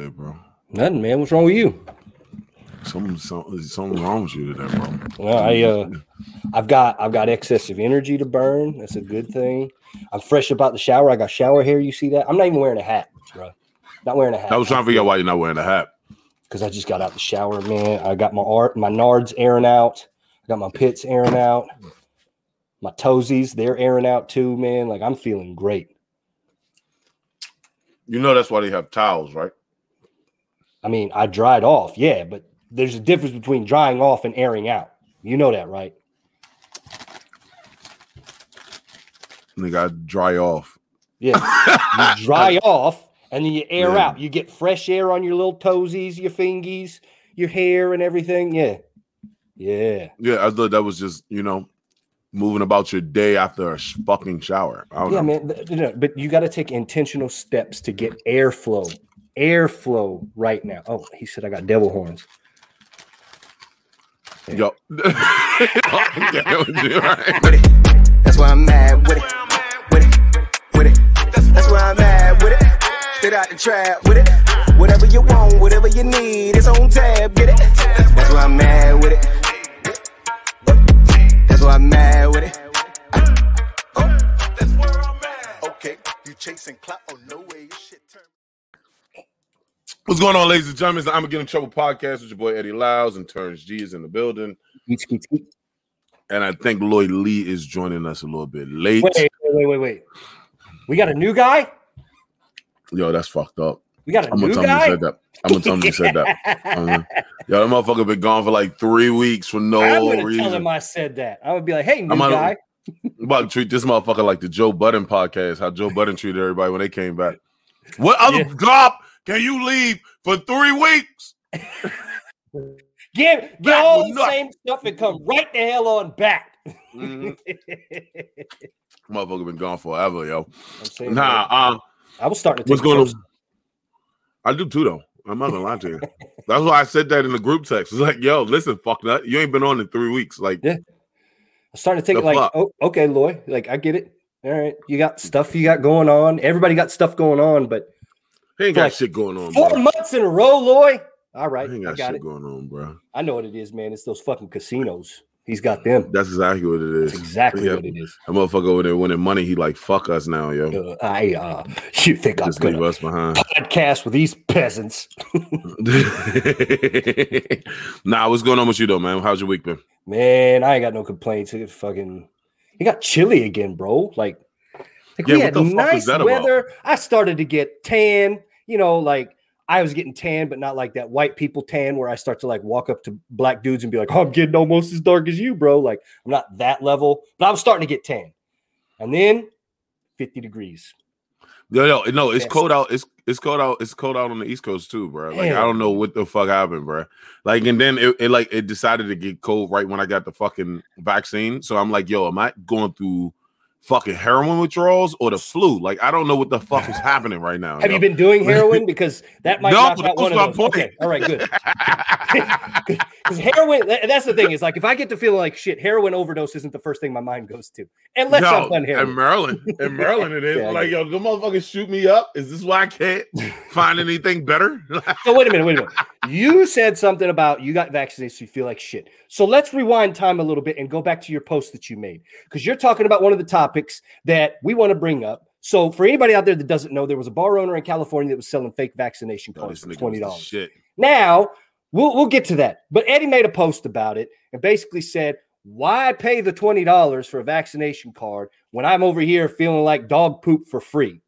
today, bro? Nothing, man. What's wrong with you? Something, something, something wrong with you today, bro. Well, I uh, I've got I've got excessive energy to burn. That's a good thing. I'm fresh about the shower. I got shower hair. You see that? I'm not even wearing a hat, bro. Not wearing a hat. I was trying to figure out why you're not wearing a hat. because I just got out the shower, man. I got my art, my nards airing out. I got my pits airing out. My toesies, they're airing out too, man. Like I'm feeling great. You know that's why they have towels, right? I mean, I dried off, yeah, but there's a difference between drying off and airing out. You know that, right? They got dry off. Yeah. you dry off and then you air Yeah. out. You get fresh air on your little toesies, your fingies, your hair, and everything. Yeah. Yeah. Yeah, I thought that was just you know moving about your day after a fucking shower. I don't Yeah, know. man. But you got to take intentional steps to get airflow. Airflow right now. Oh, he said I got devil horns. Yo, I'm getting with you, right? with it. That's why I'm mad with it. With it. With it. That's why I'm mad with it. Straight out the trap with it. Whatever you want, whatever you need, it's on tab. Get it. That's why I'm mad with it. That's why I'm mad with it. Oh, that's where I'm at. Okay, you chasing clout? Oh no way, your shit turn. What's going on, ladies and gentlemen? I'm a Getting in Trouble podcast with your boy Eddie Lyles and Terrence G is in the building. And I think Lloyd Lee is joining us a little bit late. Wait, wait, wait, wait, wait. We got a new guy. Yo, that's fucked up. We got a I'm gonna new tell him you guy. said that. I'm gonna tell him you said that. Um, Yo, that motherfucker been gone for like three weeks for no I'm gonna reason. tell him I said that. I would be like, "Hey, new I'm gonna- guy." About to treat this motherfucker like the Joe Budden podcast, how Joe Budden treated everybody when they came back. What other Yeah. job can you leave for three weeks? Get get all the nothing. same stuff and come right the hell on back. Mhm. Motherfucker been gone forever, yo. I'm Nah, man, um, I was starting to. what's take going on? I do too, though. I'm not gonna lie to you. That's why I said that in the group text. It's like, yo, listen, fuck that. You ain't been on in three weeks. Like, Yeah. I started starting to take like, fuck? oh, okay, Loy, like I get it. All right, you got stuff you got going on. Everybody got stuff going on, but he ain't got Like, shit going on, four bro. months in a row, Loy. All right, He ain't I got got shit it. going on, bro. I know what it is, man. It's those fucking casinos. He's got them. That's exactly what it is. That's exactly Yeah. what it is. That motherfucker over there winning money. He like, fuck us now, yo. Uh, I uh, you think I'm Just leave gonna leave us behind. podcast with these peasants? nah, what's going on with you though, man? How's your week been? Man, I ain't got no complaints. It fucking, it got chilly again, bro. Like, like Yeah, we had nice that about? weather. I started to get tan. You know, like I was getting tan, but not like that white people tan where I start to like walk up to black dudes and be like, "Oh, I'm getting almost as dark as you, bro." Like I'm not that level, but I'm starting to get tan. And then 50 degrees. No, no, no, it's cold out. It's it's cold out. It's cold out on the East Coast too, bro. Like I don't know what the fuck happened, bro. Like, and then it, it like it decided to get cold right when I got the fucking vaccine. So I'm like, yo, am I going through fucking heroin withdrawals or the flu? Like, I don't know what the fuck is happening right now. Have yo. you been doing heroin? Because that might No, knock that out one of those. point. Okay, all right, good. Because heroin, that's the thing, is like if I get to feeling like shit, heroin overdose isn't the first thing my mind goes to. Unless I've done in heroin. Maryland, in Maryland, it is Yeah, like, yo, the motherfuckers shoot me up. Is this why I can't find anything better? So wait a minute, wait a minute. You said something about you got vaccinated, so you feel like shit. So let's rewind time a little bit and go back to your post that you made because you're talking about one of the topics that we want to bring up. So for anybody out there that doesn't know, there was a bar owner in California that was selling fake vaccination cards for twenty dollars. Now we'll we'll get to that. But Eddie made a post about it and basically said, "Why pay the twenty dollars for a vaccination card when I'm over here feeling like dog poop for free?"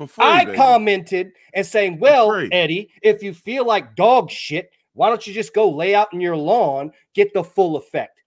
For free, I baby. commented and saying, "Well. Eddie, if you feel like dog shit, why don't you just go lay out in your lawn, get the full effect?"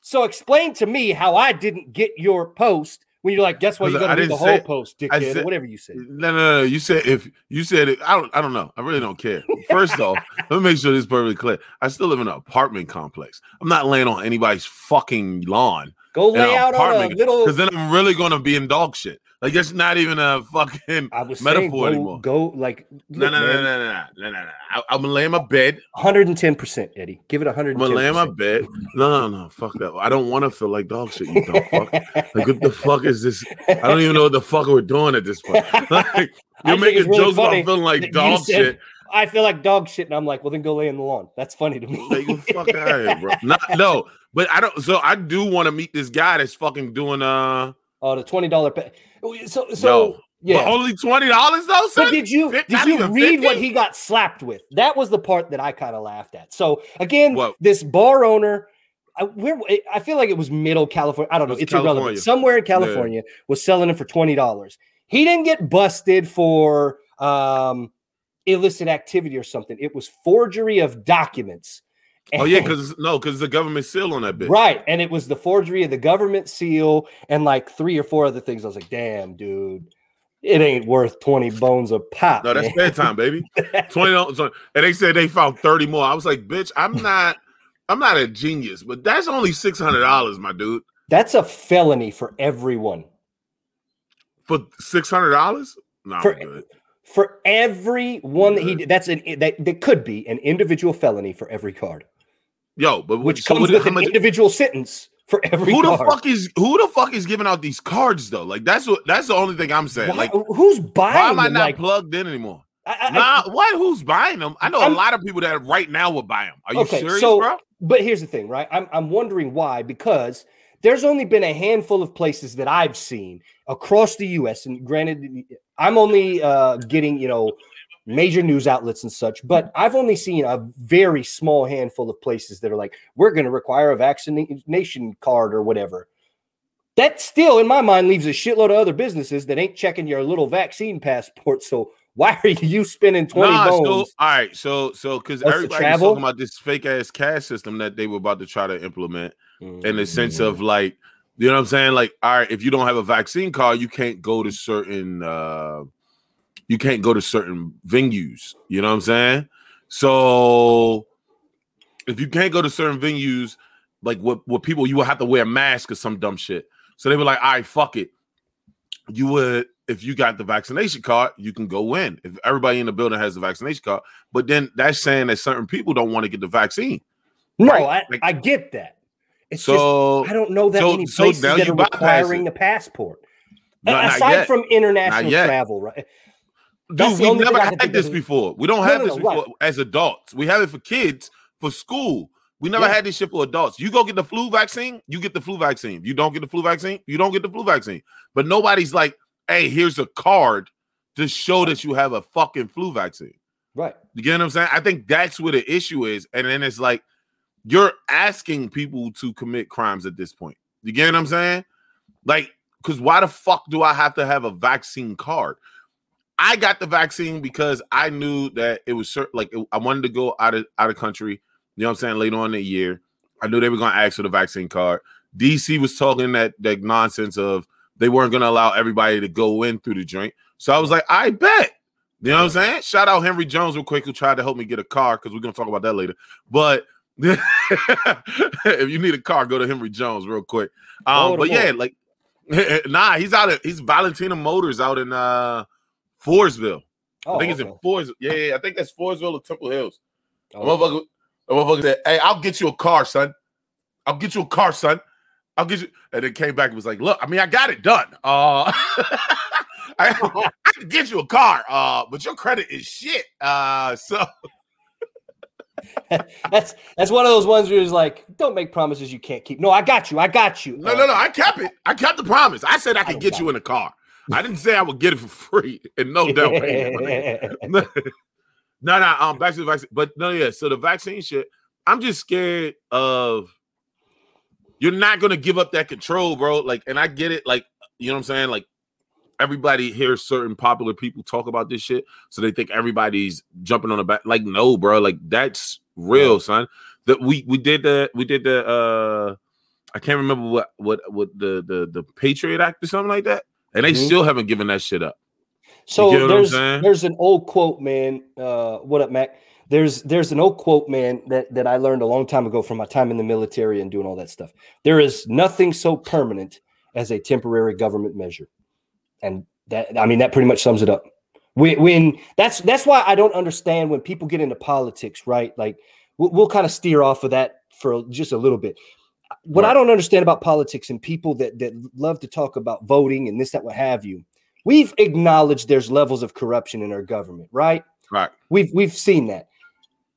So explain to me how I didn't get your post when you're like, guess what? you Because got I read the whole say- post, dickhead," or said- whatever you said. No, no, no. You said if you said it, I don't. I don't know. I really don't care. First off, let me make sure this is perfectly clear. I still live in an apartment complex. I'm not laying on anybody's fucking lawn Go lay out on a little. because then I'm really gonna be in dog shit. Like it's not even a fucking metaphor saying, go, anymore. go like no, no, no, no, no, no, no, no, no. I, I'm gonna lay in my bed. 110%, Eddie. Give it 110%. I'm gonna lay in my bed. No, no, no. Fuck that. I don't want to feel like dog shit. You dumb fuck. Like what the fuck is this? I don't even know what the fuck we're doing at this point. Like, you're making really jokes about feeling like dog said shit. I feel like dog shit, and I'm like, well, then go lay in the lawn. That's funny to me. Like, fuck out here, bro. Not, no, but I don't. So I do want to meet this guy that's fucking doing uh. Oh, the twenty dollar pay. So so No. yeah. But only twenty dollars though, son. But did you did you read what he got slapped with? That was the part that I kind of laughed at. So again, this bar owner, I, where I feel like it was middle California. I don't know. It It's irrelevant. Somewhere in California was selling it for twenty dollars. He didn't get busted for um, illicit activity or something. It was forgery of documents. Oh yeah, because no, because the government seal on that bitch. Right. And it was the forgery of the government seal and like three or four other things. I was like, damn, dude, it ain't worth 20 bones a pop. No, that's man." bedtime, baby. Twenty dollars, and they said they found thirty more. I was like, bitch, I'm not, I'm not a genius, but that's only six hundred dollars, my dude, That's a felony for everyone. for six hundred dollars. No, For-. For every one that he mm-hmm. did, that's an that, that could be an individual felony for every card, Yo, but which so comes what- with an much- individual sentence for every who the card. fuck is who the fuck is giving out these cards though? Like that's what that's the only thing I'm saying. Why- Like, who's buying why am I not Like, plugged in anymore? I- I- I- Nah, what? Who's buying them? I know a I'm- lot of people that right now would buy them. Are you Okay, serious, so- bro? But here's the thing, right? I'm I'm wondering why because there's only been a handful of places that I've seen across the U.S. And granted, I'm only uh, getting you know major news outlets and such, but I've only seen a very small handful of places that are like, we're going to require a vaccination card or whatever. That still, in my mind, leaves a shitload of other businesses that ain't checking your little vaccine passport. So why are you spending twenty Nah, so all right, so so because everybody's talking about this fake ass cash system that they were about to try to implement in the sense Mm. of like, you know what I'm saying? Like, all right, if you don't have a vaccine card, you can't go to certain uh you can't go to certain venues. You know what I'm saying? So if you can't go to certain venues, like what what people you will have to wear a mask or some dumb shit. So they were like, all right, fuck it. You would if you got the vaccination card, you can go in. If everybody in the building has the vaccination card, but then that's saying that certain people don't want to get the vaccine. No, right? I, Like- I get that. It's just So I don't know that so- many so places now that are requiring it. the passport. No, A- not Aside from international travel, right? Dude, we've never had this before. We don't have no, this no, before right. as adults. We have it for kids for school. We never Yeah. had this shit for adults. You go get the flu vaccine, you get the flu vaccine. You don't get the flu vaccine, you don't get the flu vaccine. But nobody's like, hey, here's a card to show that you have a fucking flu vaccine. Right. You get what I'm saying? I think that's where the issue is. And then it's like you're asking people to commit crimes at this point. You get what I'm saying? Like, because why the fuck do I have to have a vaccine card? I got the vaccine because I knew that it was certain, like it- I wanted to go out of out of country. You know what I'm saying? Later on in the year, I knew they were going to ask for the vaccine card. DC was talking that that nonsense of they weren't going to allow everybody to go in through the joint. So I was like, I bet. You know what I'm saying? Shout out Henry Jones real quick who tried to help me get a car because we're gonna talk about that later. But if you need a car, go to Henry Jones real quick. Um, but yeah, like nah, he's out of he's Valentina Motors out in uh Forestville. Oh, I think it's in okay. Forestville. Yeah, yeah, I think that's Forestville or Temple Hills. Oh, motherfucker, a motherfucker said, Hey, I'll get you a car, son. I'll get you a car, son. I'll get you. And then came back and was like, Look, I mean, I got it done. Uh I, I can get you a car, uh, but your credit is shit. Uh, so that's that's one of those ones where it's like, don't make promises you can't keep. No, I got you. I got you. no, no, no. I kept it. I kept the promise. I said I could don't get you in a car. I didn't say I would get it for free and no down payment. my nigga. no, no, um, back to the vaccine. But no, yeah. So the vaccine shit, I'm just scared of you're not gonna give up that control, bro. Like, and I get it, like, you know what I'm saying? Like everybody hears certain popular people talk about this shit, so they think everybody's jumping on the back. Like, no, bro, like that's real, son. That we we did the we did the uh I can't remember what what what the the the Patriot Act or something like that. And they Mhm. still haven't given that shit up. So get what I'm there's there's an old quote, man. Uh, what up, Mac? There's there's an old quote, man, that that I learned a long time ago from my time in the military and doing all that stuff. There is nothing so permanent as a temporary government measure, and that I mean that pretty much sums it up. When, when that's that's why I don't understand when people get into politics, right? Like we'll, we'll kind of steer off of that for just a little bit. What I don't understand about politics and people that that love to talk about voting and this that what have you, we've acknowledged there's levels of corruption in our government, right? Right. We've we've seen that.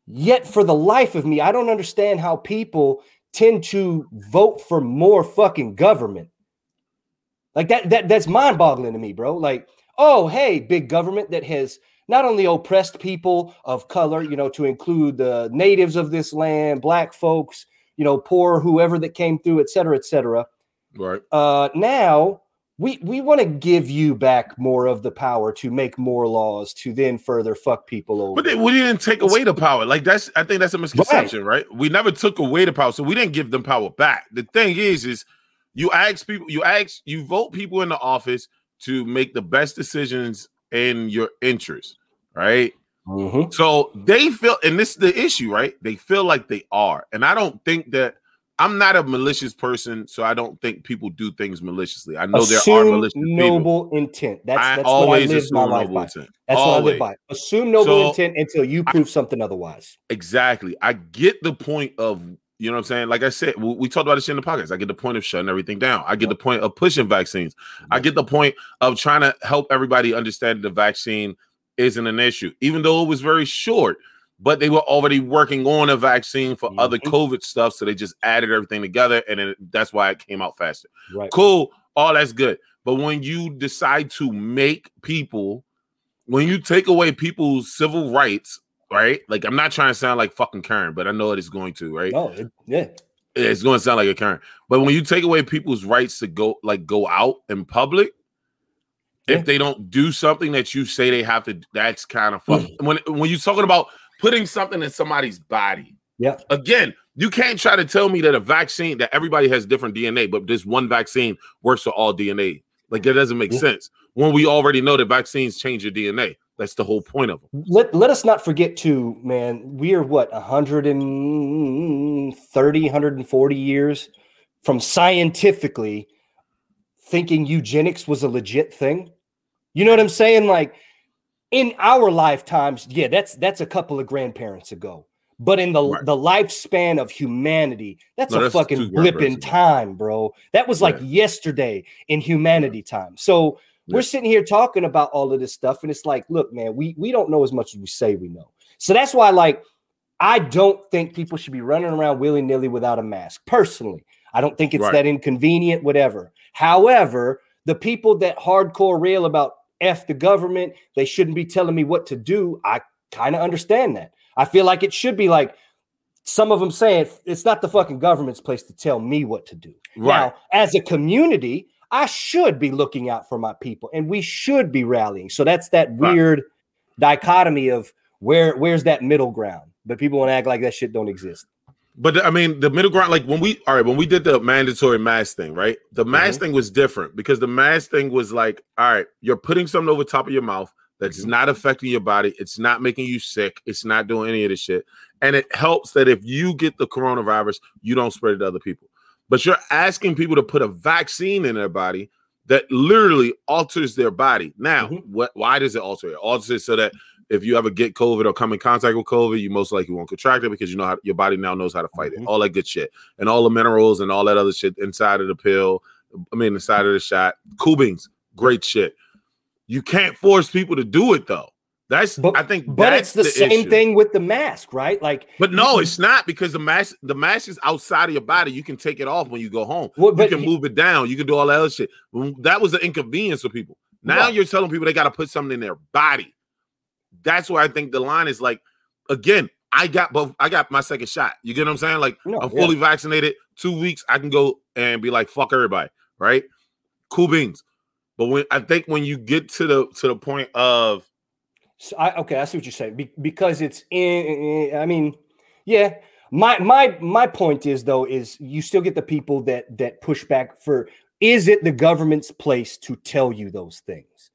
Yet for the life of me, I don't understand how people tend to vote for more fucking government. Like that that that's mind-boggling to me, bro. Like, oh, hey, big government that has not only oppressed people of color, you know, to include the natives of this land, black folks, you know, poor whoever that came through, et cetera, et cetera. Right. Uh, now we we want to give you back more of the power to make more laws to then further fuck people over. But they, we didn't take away the power. Like that's I think that's a misconception, right. right? We never took away the power, so we didn't give them power back. The thing is, is you ask people, you ask, you vote people in the office to make the best decisions in your interest, right? Mm-hmm. So they feel, and this is the issue, right? They feel like they are, and I don't think that I'm not a malicious person, so I don't think people do things maliciously. I know Assume there are malicious noble people. intent. That's I that's always what I live my life noble by. intent. That's what I Always. live by. Assume noble So, intent until you prove something otherwise. Exactly. I get the point of, you know what I'm saying? Like I said, we, we talked about this in the podcast. I get the point of shutting everything down. I get the point of pushing vaccines. I get the point of trying to help everybody understand the vaccine isn't an issue, even though it was very short. But they were already working on a vaccine for other Mhm. COVID stuff. So they just added everything together. And then that's why it came out faster. Right. Cool. All that's good. But when you decide to make people, when you take away people's civil rights, right? Like I'm not trying to sound like fucking Karen, but I know it is going to, right? No, it, yeah. It's going to sound like a Karen. But when you take away people's rights to go like go out in public, Yeah. if they don't do something that you say they have to, that's kind of fuck. Mm. when when you're talking about putting something in somebody's body, Yeah. again, you can't try to tell me that a vaccine that everybody has different DNA, but this one vaccine works for all DNA. Like that doesn't make Yeah. sense. When we already know that vaccines change your DNA. That's the whole point of them. Let, let us not forget too, man, we are what 130, 140 years from scientifically thinking eugenics was a legit thing. You know what I'm saying? Like in our lifetimes, yeah, that's that's a couple of grandparents ago. But in the Right. the lifespan of humanity, that's No, a that's fucking blip in time, bro. That was like Yeah. yesterday in humanity time. So. We're sitting here talking about all of this stuff, and it's like, look, man, we we don't know as much as we say we know. So that's why, like, I don't think people should be running around willy nilly without a mask. Personally, I don't think it's Right. that inconvenient, whatever. However, the people that hardcore rail about f the government, they shouldn't be telling me what to do. I kind of understand that. I feel like it should be like some of them saying it's not the fucking government's place to tell me what to do. Right. Now, as a community, I should be looking out for my people and we should be rallying. So that's that Right. weird dichotomy of where where's that middle ground? But people want to act like that shit don't exist. But I mean, the middle ground, like when we all right, when we did the mandatory mask thing, right? The mask Mm-hmm. thing was different because the mask thing was like, all right, you're putting something over top of your mouth that's Mhm. not affecting your body, it's not making you sick, it's not doing any of this shit. And it helps that if you get the coronavirus, you don't spread it to other people. But you're asking people to put a vaccine in their body that literally alters their body. Now, Mhm. what why does it alter it? It alters it so that if you ever get COVID or come in contact with COVID, you most likely won't contract it because you know how your body now knows how to fight Mhm. it. All that good shit and all the minerals and all that other shit inside of the pill. I mean, inside of the shot. Cool beans, great shit. You can't force people to do it though. That's But- I think, But that's it's the, same issue. thing with the mask, right? Like But no, it's not because the mask the mask is outside of your body. You can take it off when you go home. Well, you can he- move it down. You can do all that other shit. That was an inconvenience for people. Now Right. you're telling people they got to put something in their body. That's where I think the line is like, again, I got both. I got my second shot. You get what I'm saying? Like No, I'm yeah. fully vaccinated. Two weeks, I can go and be like, fuck everybody, right? Cool beans. But when I think when you get to the to the point of So I, okay, I see what you're saying. Be, because it's in. I mean, yeah. My my my point is though is you still get the people that that push back for. Is it the government's place to tell you those things?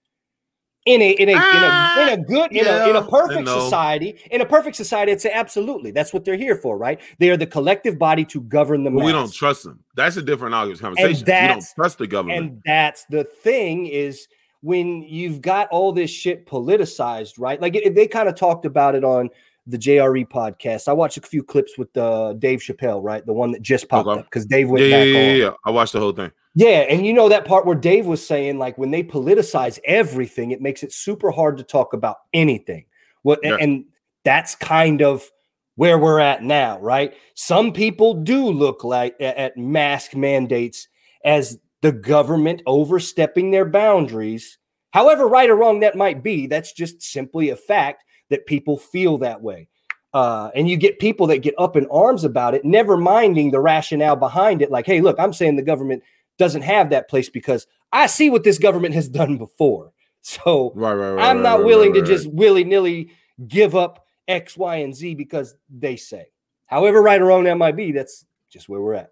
In a in a in a, ah, in a good in a in a perfect no. society in a perfect society say absolutely that's what they're here for right they are the collective body to govern the well, we don't trust them. That's a different argument conversation. We don't trust the government. And that's the thing is when you've got all this shit politicized, right? Like it, they kind of talked about it on the JRE podcast. I watched a few clips with uh, Dave Chappelle, right? The one that just popped Okay. up because Dave went yeah, back yeah, on. yeah, yeah. I watched the whole thing. Yeah, and you know that part where Dave was saying, like, when they politicize everything, it makes it super hard to talk about anything. What Yeah. and that's kind of where we're at now, right? Some people do look like at mask mandates as the government overstepping their boundaries. However, right or wrong that might be, that's just simply a fact that people feel that way. Uh, and you get people that get up in arms about it, never minding the rationale behind it. Like, hey, look, I'm saying the government doesn't have that place because I see what this government has done before. So Right, right, right. I'm not willing to just willy nilly give up X, Y, and Z because they say. However, right or wrong that might be, that's just where we're at.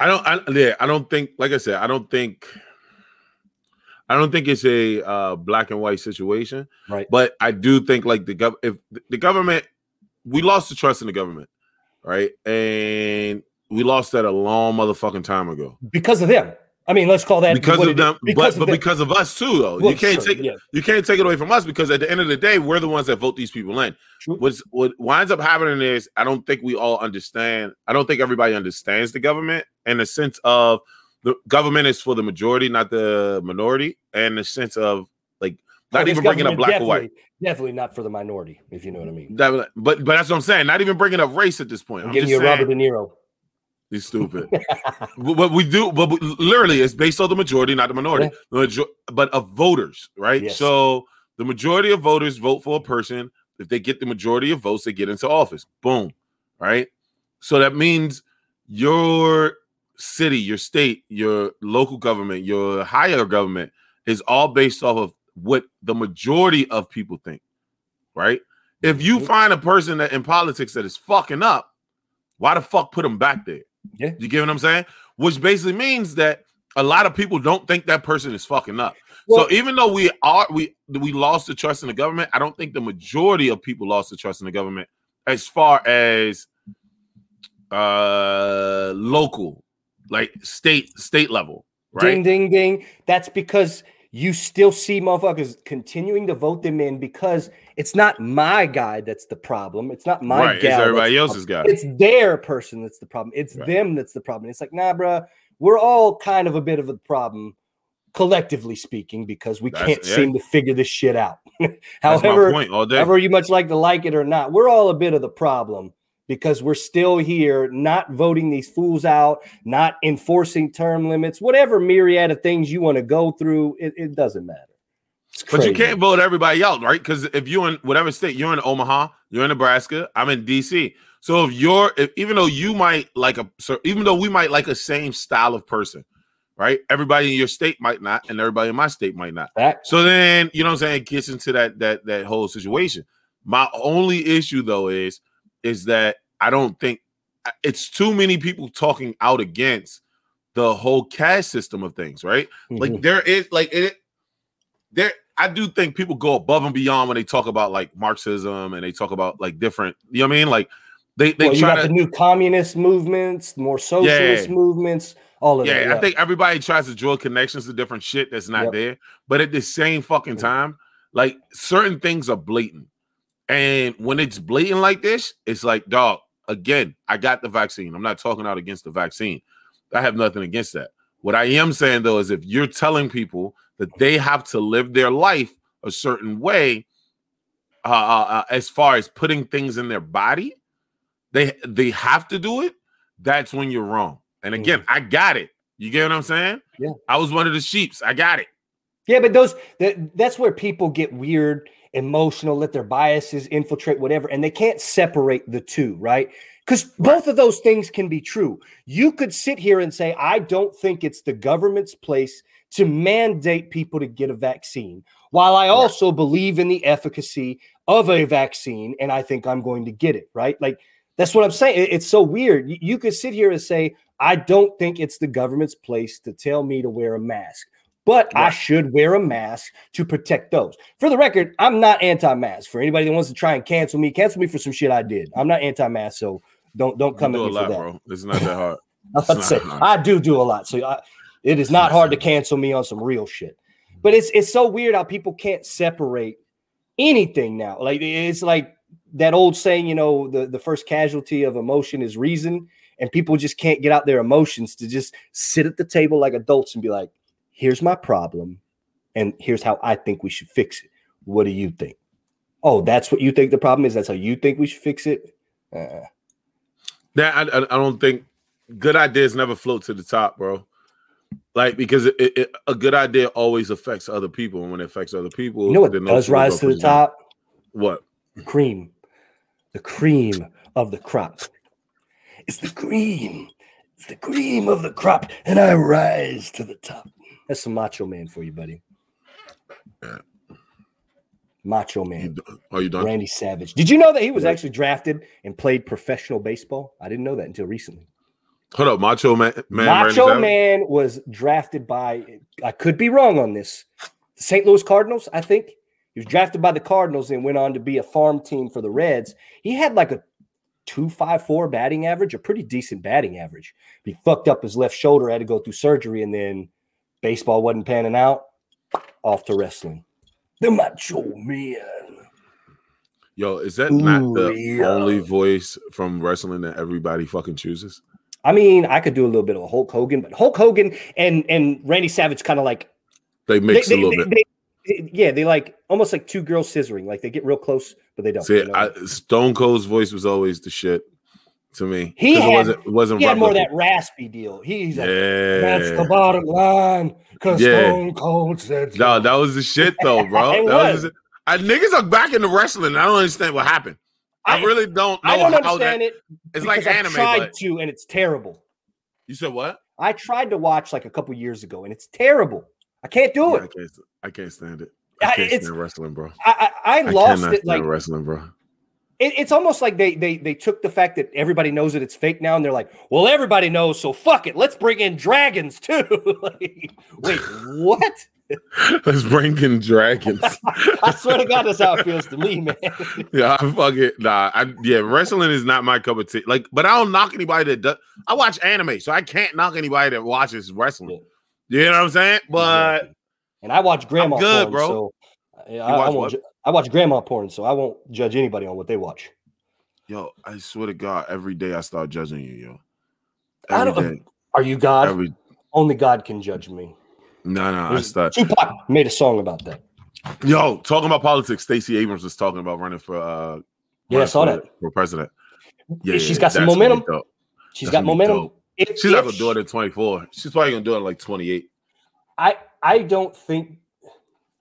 I don't. I, yeah, I don't think. Like I said, I don't think. I don't think it's a uh, black and white situation. Right. But I do think like the gov. If the government, we lost the trust in the government, right? And we lost that a long motherfucking time ago Because of them. I mean, let's call that because of them. Because but of but because of us too, though. Well, you can't sure, take yeah. you can't take it away from us because at the end of the day, we're the ones that vote these people in. True. What's what winds up happening is I don't think we all understand. I don't think everybody understands the government in the sense of the government is for the majority, not the minority, and the sense of like not Oh, even bringing up black or white. definitely- not for the minority, if you know what I mean. That, but but that's what I'm saying. Not even bringing up race at this point. I'm I'm giving just you a saying, Robert De Niro. He's stupid. But we do, but we, literally, it's based on the majority, not the minority. The major, but of voters, right? Yes. So the majority of voters vote for a person. If they get the majority of votes, they get into office. Boom, right? So that means your city, your state, your local government, your higher government is all based off of what the majority of people think, right? If you find a person that in politics that is fucking up, why the fuck put them back there? Yeah. You get what I'm saying? Which basically means that a lot of people don't think that person is fucking up. Well- so even though we are we we lost the trust in the government, I don't think the majority of people lost the trust in the government as far as uh local, like state state level, right? Ding, ding, ding. That's because you still see motherfuckers continuing to vote them in because it's not my guy that's the problem. It's not my right, it's everybody else's guy. It's their person that's the problem. It's Right. them that's the problem. It's like, nah, bruh, we're all kind of a bit of a problem, collectively speaking, because we That's- can't yeah. seem to figure this shit out. However, my point all day. however you much like to like it or not, we're all a bit of the problem because we're still here, not voting these fools out, not enforcing term limits, whatever myriad of things you want to go through. It, it doesn't matter. But you can't vote everybody out, right? Because if you're in whatever state, you're in Omaha, you're in Nebraska, I'm in DC. So if you're, if, even though you might like a, so even though we might like a same style of person, right? Everybody in your state might not, and everybody in my state might not. Fact. So then, you know what I'm saying, it gets into that that that whole situation. My only issue though is is that I don't think it's too many people talking out against the whole caste system of things, right? Mhm. Like there is like it there I do think people go above and beyond when they talk about like Marxism and they talk about like different, you know what I mean? Like they they Well, you try got to the new communist movements, more socialist Yeah. movements, all of yeah, that. Yeah, I think everybody tries to draw connections to different shit that's not Yep. there. But at the same fucking time, like certain things are blatant. And when it's blatant like this, it's like, dog, again, I got the vaccine. I'm not talking out against the vaccine. I have nothing against that. What I am saying though is if you're telling people that they have to live their life a certain way, uh, uh, uh, as far as putting things in their body, they they have to do it. That's when you're wrong. And again, I got it. You get what I'm saying? Yeah. I was one of the sheeps. I got it. Yeah, but those that, that's where people get weird, emotional, let their biases infiltrate whatever, and they can't separate the two, right? Because both of those things can be true. You could sit here and say, I don't think it's the government's place to mandate people to get a vaccine, while I also believe in the efficacy of a vaccine, and I think I'm going to get it, right? Like that's what I'm saying. It's so weird. You, could sit here and say, I don't think it's the government's place to tell me to wear a mask but I should wear a mask to protect those. For the record, I'm not anti-mask. For anybody that wants to try and cancel me, cancel me for some shit I did. I'm not anti-mask, so don't don't come you at do me a for that. bro. It's not that hard. I say, I do do a lot, so I, it is not hard to cancel me on some real shit. But it's it's so weird how people can't separate anything now. Like it's like that old saying, you know, the the first casualty of emotion is reason, and people just can't get out their emotions to just sit at the table like adults and be like, "Here's my problem, and here's how I think we should fix it. What do you think?" Oh, that's what you think the problem is. That's how you think we should fix it. Uh, That I, I don't think good ideas never float to the top, bro. Like because it, it, a good idea always affects other people, and when it affects other people, you know what does rise to the top? What? Cream, the cream of the crop. It's the cream. It's the cream of the crop, and I rise to the top. That's some Macho Man for you, buddy. Macho Man, are you done? Randy Savage. Did you know that he was actually drafted and played professional baseball? I didn't know that until recently. Hold up, Macho Man. man Macho? Man was drafted by, I could be wrong on this, the St. Louis Cardinals, I think. He was drafted by the Cardinals and went on to be a farm team for the Reds. He had like a 254 batting average, a pretty decent batting average. He fucked up his left shoulder, had to go through surgery, and then baseball wasn't panning out. Off to wrestling. The Macho Man. Yo, is that not the yeah. only voice from wrestling that everybody fucking chooses? I mean, I could do a little bit of a Hulk Hogan, but Hulk Hogan and and Randy Savage kind of like They mix they, a little they- bit. they- yeah, they like almost like two girls scissoring. Like they get real close, but they don't. See, you know? I, Stone Cold's voice was always the shit to me. He it had- wasn't, it wasn't he had more of that raspy deal. He's like, yeah. that's the bottom line. Cause Yeah. Stone Cold said. No, that was the shit though, bro. That was, was. I, niggas are back into wrestling. I don't understand what happened. I, I- really don't I don't understand that. it. It's like anime. tried But to, and it's terrible. you said what? I tried to watch like a couple years ago, and it's terrible. I can't do Yeah, I it. can't. I can't stand it. I- I can't it's- stand wrestling, bro. I I, I I lost it. Like wrestling, bro. It, it's almost like they they they took the fact that everybody knows that it's fake now, and they're like, well, everybody knows, so fuck it, let's bring in dragons too. like, wait, what? Let's bring in dragons. I swear to God, that's how it feels to me, man. yeah, I fuck it. Nah, I, yeah, wrestling is not my cup of tea. Like, but I don't knock anybody that does. I watch anime, so I can't knock anybody that watches wrestling. You know what I'm saying? But and I watch grandma good, porn, bro. so I, I, won't what? ju- I watch grandma porn, so I won't judge anybody on what they watch. yo, I swear to God, every day I start judging you, yo. I don't- day. Are you God? Every Only God can judge me. no, no, I start. Tupac made a song about that. Yo, talking about politics, Stacey Abrams was talking about running for uh Yeah, I saw for, that. for president. Yeah, She's got some that's gonna be momentum. She's That's got momentum. If- She's not if gonna do it at 24. She's probably gonna do it like 28. I I don't think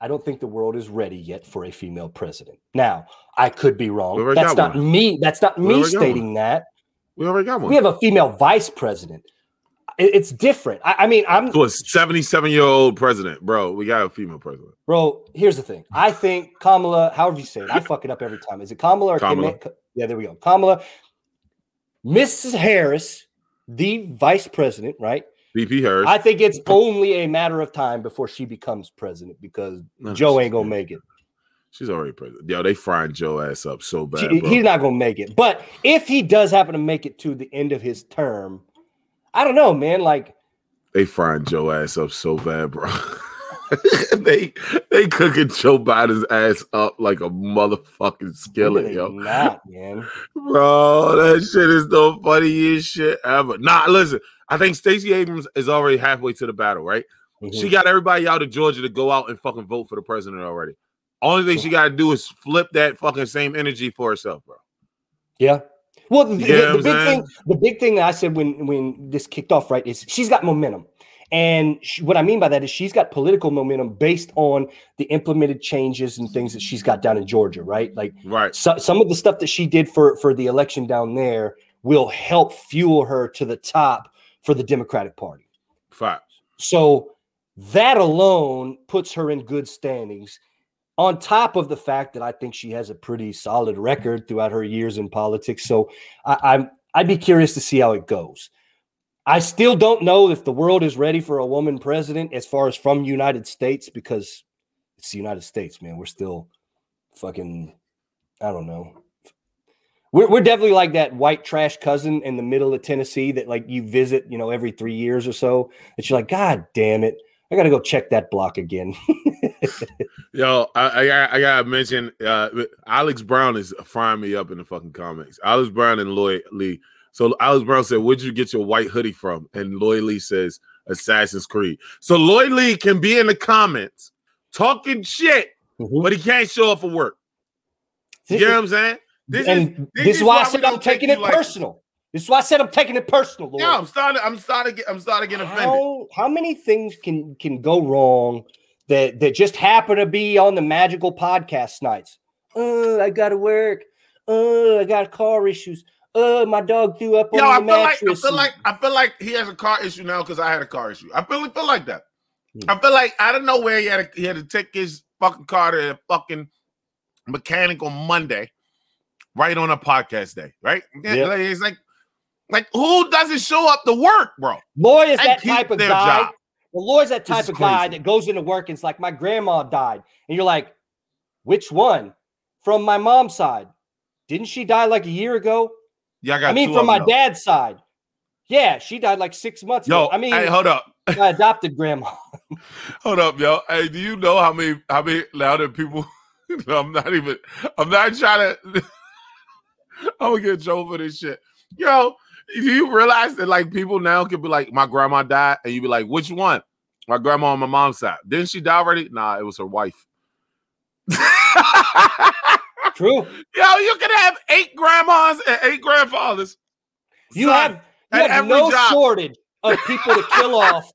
I don't think the world is ready yet for a female president. Now, I could be wrong. That's not me. That's not We me stating that. We already got one. We have a female vice president. It's different. I, I mean, I'm to a 77 year old president, bro. We got a female president. bro. Here's the thing. I think Kamala, however you say it, I fuck it up every time. Is it Kamala or Kamala. Kama- Yeah, there we go. Kamala, Mrs. Harris, the vice president, right? VP Harris. I think it's only a matter of time before she becomes president because No, Joe ain't gonna make it. She's already president. Yo, they frying Joe ass up so bad, She- he's not gonna make it. But if he does happen to make it to the end of his term, I don't know, man. Like They frying Joe ass up so bad, bro. they they cooking Joe Biden's ass up like a motherfucking skillet, yo. not, man. Bro, that shit is the funniest shit ever. Nah, listen, I think Stacey Abrams is already halfway to the battle, right? She Mhm. got everybody out of Georgia to go out and fucking vote for the president already. Only thing she got to do is flip that fucking same energy for herself, bro. Yeah. Well, the, the- the big saying? thing, the big thing that I said when when this kicked off, right, is she's got momentum, and she, what I mean by that is she's got political momentum based on the implemented changes and things that she's got down in Georgia, right? Like Right. so, some of the stuff that she did for for the election down there will help fuel her to the top for the Democratic Party. Fact. So that alone puts her in good standings. On top of the fact that I think she has a pretty solid record throughout her years in politics, so I, I'm I'd be curious to see how it goes. I still don't know if the world is ready for a woman president as far as from United States because it's the United States, man. We're still fucking I don't know. We're, we're definitely like that white trash cousin in the middle of Tennessee that like you visit, you know, every three years or so. That you're like, God damn it, I got to go check that block again. Yo, I, I, I gotta mention uh, Alex Brown is frying me up in the fucking comments. Alex Brown and Lloyd Lee. So Alex Brown said, "Where'd you get your white hoodie from?" And Lloyd Lee says, "Assassin's Creed." So Lloyd Lee can be in the comments talking shit, Mhm. but he can't show up for work. You know what I'm saying? This and is, this, this is why, why I said I'm taking it like, personal. This is why I said I'm taking it personal. Lord. Yeah, I'm starting. I'm starting. Get, I'm starting getting offended. How, how many things can can go wrong that that just happen to be on the magical podcast nights? Oh, I gotta work. Oh, I got car issues. Oh, my dog threw up Yo, on the I feel mattress. Like, I feel like I feel like he has a car issue now because I had a car issue. I feel, feel like that. Hmm. I feel like I don't know where he had to, he had to take his fucking car to a fucking mechanic on Monday, right on a podcast day, right? Yeah. Like, it's like, like who doesn't show up to work, bro? Lloyd is that type of guy. Job. Well, Lloyd's that type of crazy. guy that goes into work and it's like, my grandma died. And you're like, which one? From my mom's side. Didn't she die like a year ago? Yeah, I got. I mean, from my dad's side. Yeah, she died like six months yo, ago. I mean, hey, hold up. I adopted grandma. hold up, yo. Hey, do you know how many how many louder people? I'm not even. I'm not trying to. I'm gonna get Joe for this shit, yo. Do you realize that like people now can be like, my grandma died, and you be like, which one? My grandma on my mom's side. Didn't she die already? Nah, it was her wife. True. Yo, you can have eight grandmas and eight grandfathers. You Son, have, you have no job. shortage of people to kill off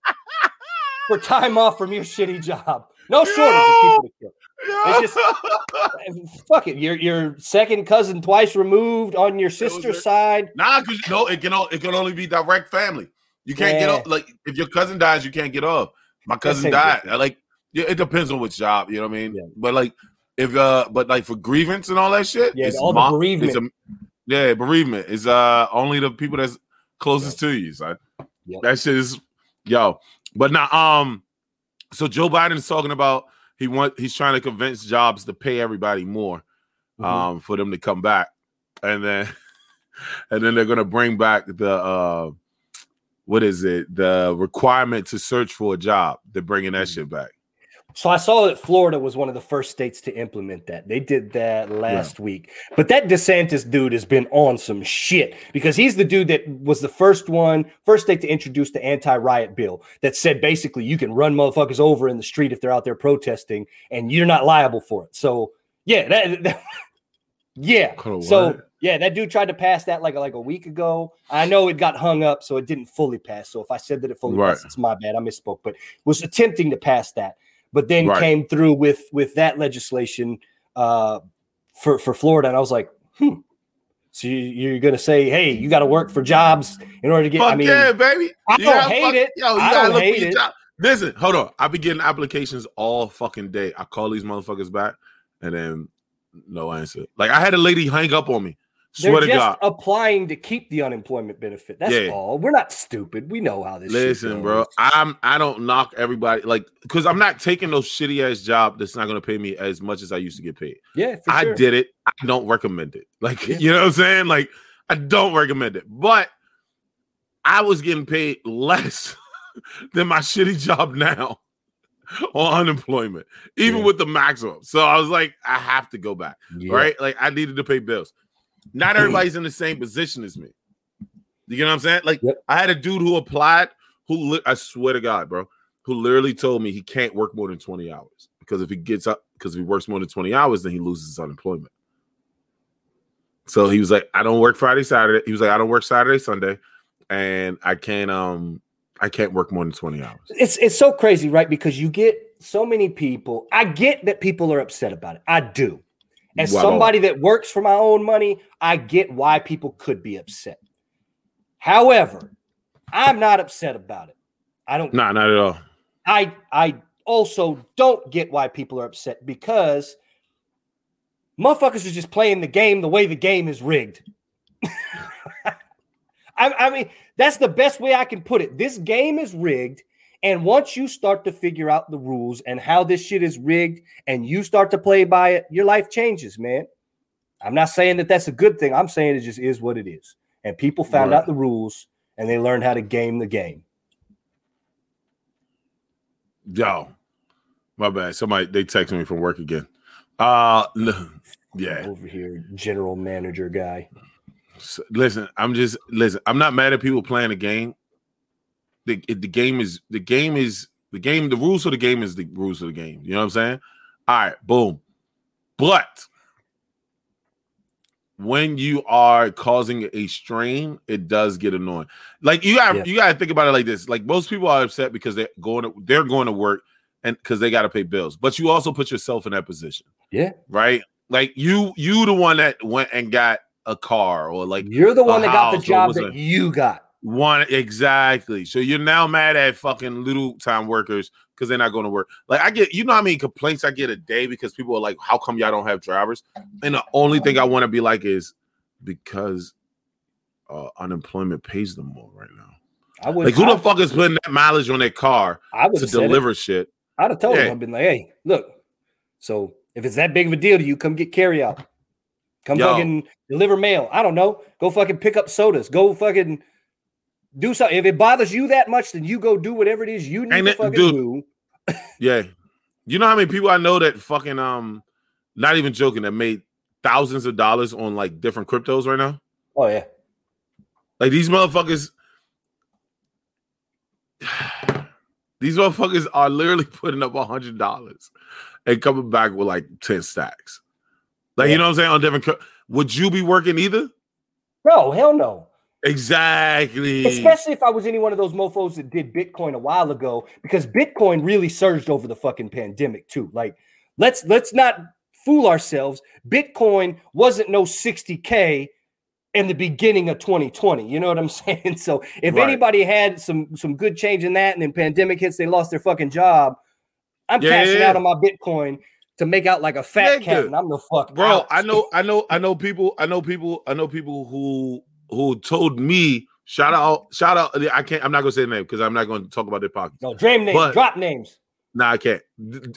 for time off from your shitty job. No shortage Yo. of people to kill. It's just fuck it. Your your second cousin twice removed on your sister's side. Nah, because no, it can it can only be direct family. You can't yeah. get off. Like if your cousin dies, you can't get off. My cousin died. Like yeah, it depends on which job. You know what I mean? Yeah. But like if uh, but like for grievance and all that shit, yeah, all the bereavement. A, yeah, bereavement is uh only the people that's closest yeah. to you. So yep. that shit is yo. But now, um, so Joe Biden is talking about he want he's trying to convince jobs to pay everybody more, mm-hmm. um, for them to come back, and then and then they're gonna bring back the uh, what is it? The requirement to search for a job. They're bringing that mm-hmm. shit back. So I saw that Florida was one of the first states to implement that. They did that last yeah. week. But that DeSantis dude has been on some shit because he's the dude that was the first one, first state to introduce the anti-riot bill that said basically you can run motherfuckers over in the street if they're out there protesting and you're not liable for it. So yeah, that, that yeah. so yeah, that dude tried to pass that like like a week ago. I know it got hung up, so it didn't fully pass. So if I said that it fully right. passed, it's my bad. I misspoke, but was attempting to pass that but then right. came through with with that legislation uh, for for Florida, and I was like, hmm. So you, are gonna say, hey, you got to work for jobs in order to get? Fuck I mean, yeah, baby. I don't hate fuck, it. Yo, you I don't hate it. Job. Listen, hold on. I be getting applications all fucking day. I call these motherfuckers back, and then no answer. Like I had a lady hang up on me. Swear They're just applying to keep the unemployment benefit. That's yeah. all. We're not stupid. We know how this. Listen, bro. I'm. I don't knock everybody like because I'm not taking those shitty ass job that's not going to pay me as much as I used to get paid. Yeah, I sure. did it. I don't recommend it. Like yeah. you know what I'm saying. Like I don't recommend it. But I was getting paid less than my shitty job now on unemployment, even yeah. with the maximum. So I was like, I have to go back. Right? Like I needed to pay bills. Not everybody's in the same position as me. You know what I'm saying? Like yep. I had a dude who applied who li- I swear to God, bro, who literally told me he can't work more than 20 hours because if he gets up because if he works more than 20 hours, then he loses his unemployment. So he was like, I don't work Friday, Saturday. He was like, I don't work Saturday, Sunday, and I can't um I can't work more than 20 hours. It's it's so crazy, right? Because you get so many people. I get that people are upset about it. I do. As wow. somebody that works for my own money, I get why people could be upset. However, I'm not upset about it. I don't. Nah, not at all. I I also don't get why people are upset because motherfuckers are just playing the game the way the game is rigged. I, I mean, that's the best way I can put it. This game is rigged and once you start to figure out the rules and how this shit is rigged and you start to play by it, your life changes, man. I'm not saying that that's a good thing. I'm saying it just is what it is. And people found right. out the rules and they learned how to game the game. Yo, my bad. Somebody they text me from work again. Uh yeah. Over here, general manager guy. Listen, I'm just listen. I'm not mad at people playing the game the the game is the game is the game. The rules of the game is the rules of the game. You know what I'm saying? All right, boom. But when you are causing a strain, it does get annoying. Like you got Yeah. you got to think about it like this. Like most people are upset because they're going to they're going to work and because they got to pay bills. But you also put yourself in that position, Yeah. right? Like you you the one that went and got a car or like You're the one that got the job that you got. One exactly. So you're now mad at fucking little time workers because they're not going to work. Like I get, you know how many complaints I get a day because people are like, "How come y'all don't have drivers?" And the only thing I want to be like is because uh, unemployment pays them more right now. I would Like who I, the fuck is putting that mileage on their car I to said it. deliver shit? I'd have told Yeah. him, I've been like, hey, look, so if it's that big of a deal to you, come get carry out. Come Yo. fucking deliver mail. I don't know. Go fucking pick up sodas. Go fucking do something. If it bothers you that much, then you go do whatever it is you need Ain't to it- fucking dude. do. Yeah, you know how many people I know that fucking um, not even joking, that made thousands of dollars on like different cryptos right now. Oh yeah. Like these motherfuckers, these motherfuckers are literally putting up a hundred dollars and coming back with like ten stacks. Like you know what I'm saying on different. Would you be working either? No, hell no. Exactly. Especially if I was any one of those mofos that did Bitcoin a while ago, because Bitcoin really surged over the fucking pandemic too. Like, let's let's not fool ourselves. Bitcoin wasn't no 60k in the beginning of 2020. You know what I'm saying? So if Right. anybody had some some good change in that, and then pandemic hits, they lost their fucking job. I'm Yeah, cashing yeah, out on my Bitcoin to make out like a fat Nigga. cat, and I'm the fuck bro out. i know i know i know people i know people i know people who who told me shout out shout out i can't i'm not gonna say the name because i'm not gonna talk about their pockets No, dream names, But- drop names. nah i can't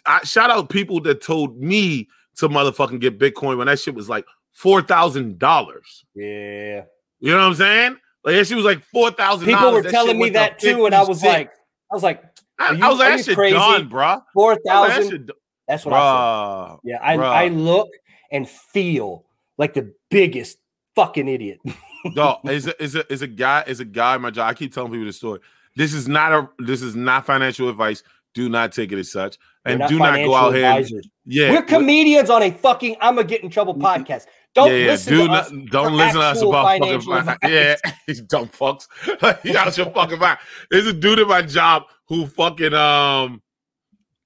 I, shout out people that told me to motherfucking get bitcoin when that shit was like four thousand dollars Yeah. you know what i'm saying like that shit was like four thousand People were telling me that too, and I was like, I was like, I, you- I was like that shit crazy? done bruh four I was like, that thousand. That's what I said. bruh Yeah, I, bruh. I look and feel like the biggest fucking idiot. No, is a is a is a guy is a guy. My job. I keep telling people this story. This is not a this is not financial advice. Do not take it as such, and not do not go out here. And, yeah, We're comedians on a fucking I'm gonna get in trouble podcast. Don't yeah, listen do to not, us. don't listen to us about fucking. advice. Yeah, these dumb fucks. you got your fucking mind. There's a dude in my job who fucking um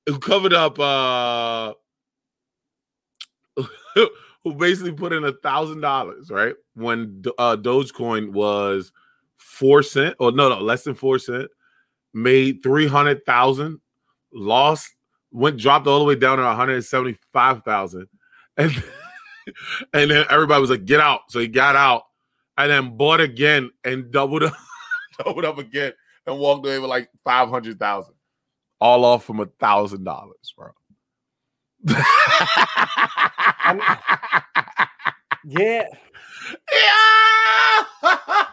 who covered up uh who basically put in a thousand dollars right? When uh Dogecoin was four cent or no no less than four cent made three hundred thousand lost went dropped all the way down to 175,000 and and then everybody was like get out. So he got out and then bought again and doubled up doubled up again and walked away with like 500,000 all off from a thousand dollars bro Yeah, yeah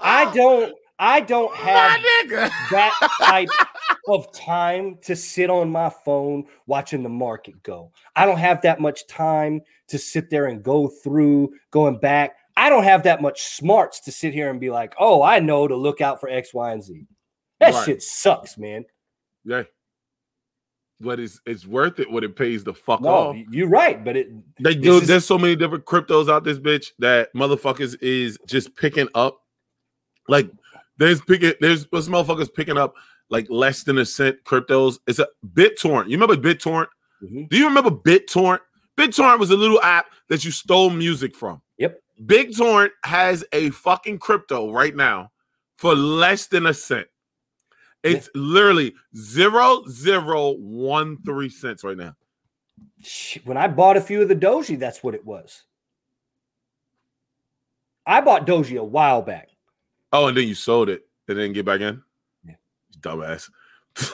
I don't. I don't have that type of time to sit on my phone watching the market go. I don't have that much time to sit there and go through going back. I don't have that much smarts to sit here and be like, oh, I know to look out for X, Y, and Z. That Right. shit sucks, man. yeah but it's it's worth it when it pays the fuck No, off you're right, but it They This do. is- There's so many different cryptos out this bitch that motherfuckers is just picking up. Like there's picking. There's there's motherfuckers picking up like less than a cent cryptos. It's a BitTorrent. You remember BitTorrent? Mhm. Do you remember BitTorrent? BitTorrent was a little app that you stole music from. Yep. BitTorrent has a fucking crypto right now for less than a cent. It's literally zero zero one three cents right now. When I bought a few of the Doji, that's what it was. I bought Doji a while back. Oh, and then you sold it and then get back in? Yeah. Dumbass.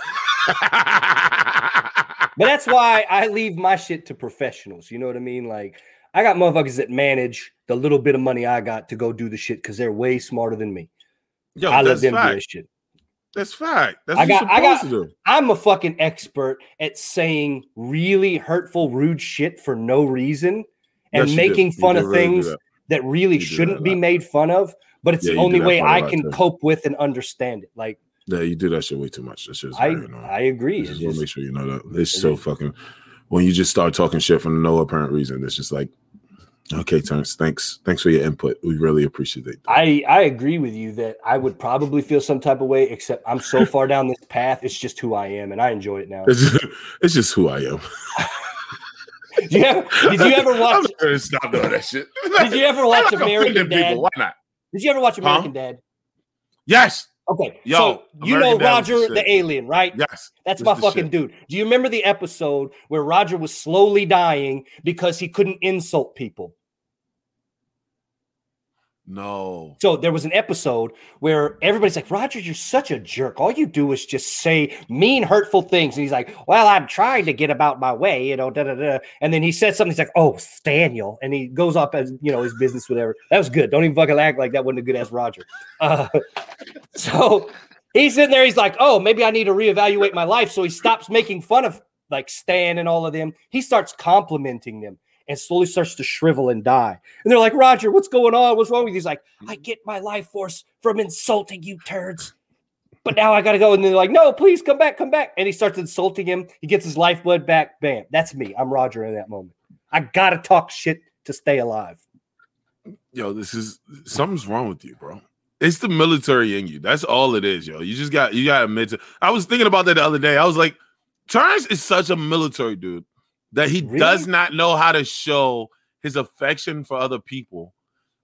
But that's why I leave my shit to professionals. You know what I mean? Like I got motherfuckers that manage the little bit of money I got to go do the shit because they're way smarter than me. Yo, I let them do fact. this shit. That's fact. That's I got- I got- supposed to do. I'm a fucking expert at saying really hurtful, rude shit for no reason and Yes, making fun of really things that. that really shouldn't a be made fun of. But it's Yeah, the only way I can cope with and understand it. Like Yeah, you do that shit way too much. That shit's I. I agree. I It's just want to make sure you know that. It's so fucking when you just start talking shit for no apparent reason. It's just like Okay, Terrence. Thanks. Thanks for your input. We really appreciate it. I I agree with you that I would probably feel some type of way, except I'm so far down this path. It's just who I am, and I enjoy it now. It's just, it's just who I am. Did you ever, did you ever watch? stop doing that shit. Did you ever watch American Dad? Why not? Did you ever watch Huh? American Dad? Yes. Okay, Yo, so you American know Dad was the Roger the alien, right? Yes. That's my fucking shit. dude. Do you remember the episode where Roger was slowly dying because he couldn't insult people? No. So there was an episode where everybody's like, Roger, you're such a jerk. All you do is just say mean, hurtful things. And he's like, Well, I'm trying to get about my way, you know, da da da. And then he said something, he's like, Oh, Staniel. And he goes up as, you know, his business, whatever. That was good. Don't even fucking act like that wasn't a good ass Roger. Uh, so he's in there, he's like, Oh, maybe I need to reevaluate my life. So he stops making fun of like Stan and all of them. He starts complimenting them and slowly starts to shrivel and die. And they're like, Roger, what's going on? What's wrong with you? He's like, I mm-hmm. get my life force from insulting you turds. But now I gotta go. And they're like, no, please come back, come back. And he starts insulting him. He gets his lifeblood back. Bam. That's me. I'm Roger in that moment. I gotta talk shit to stay alive. Yo, this is something's wrong with you, bro. It's the military in you. That's all it is, yo. You just got you gotta admit to I was thinking about that the other day. I was like, Terrence is such a military dude that he Really? does not know how to show his affection for other people.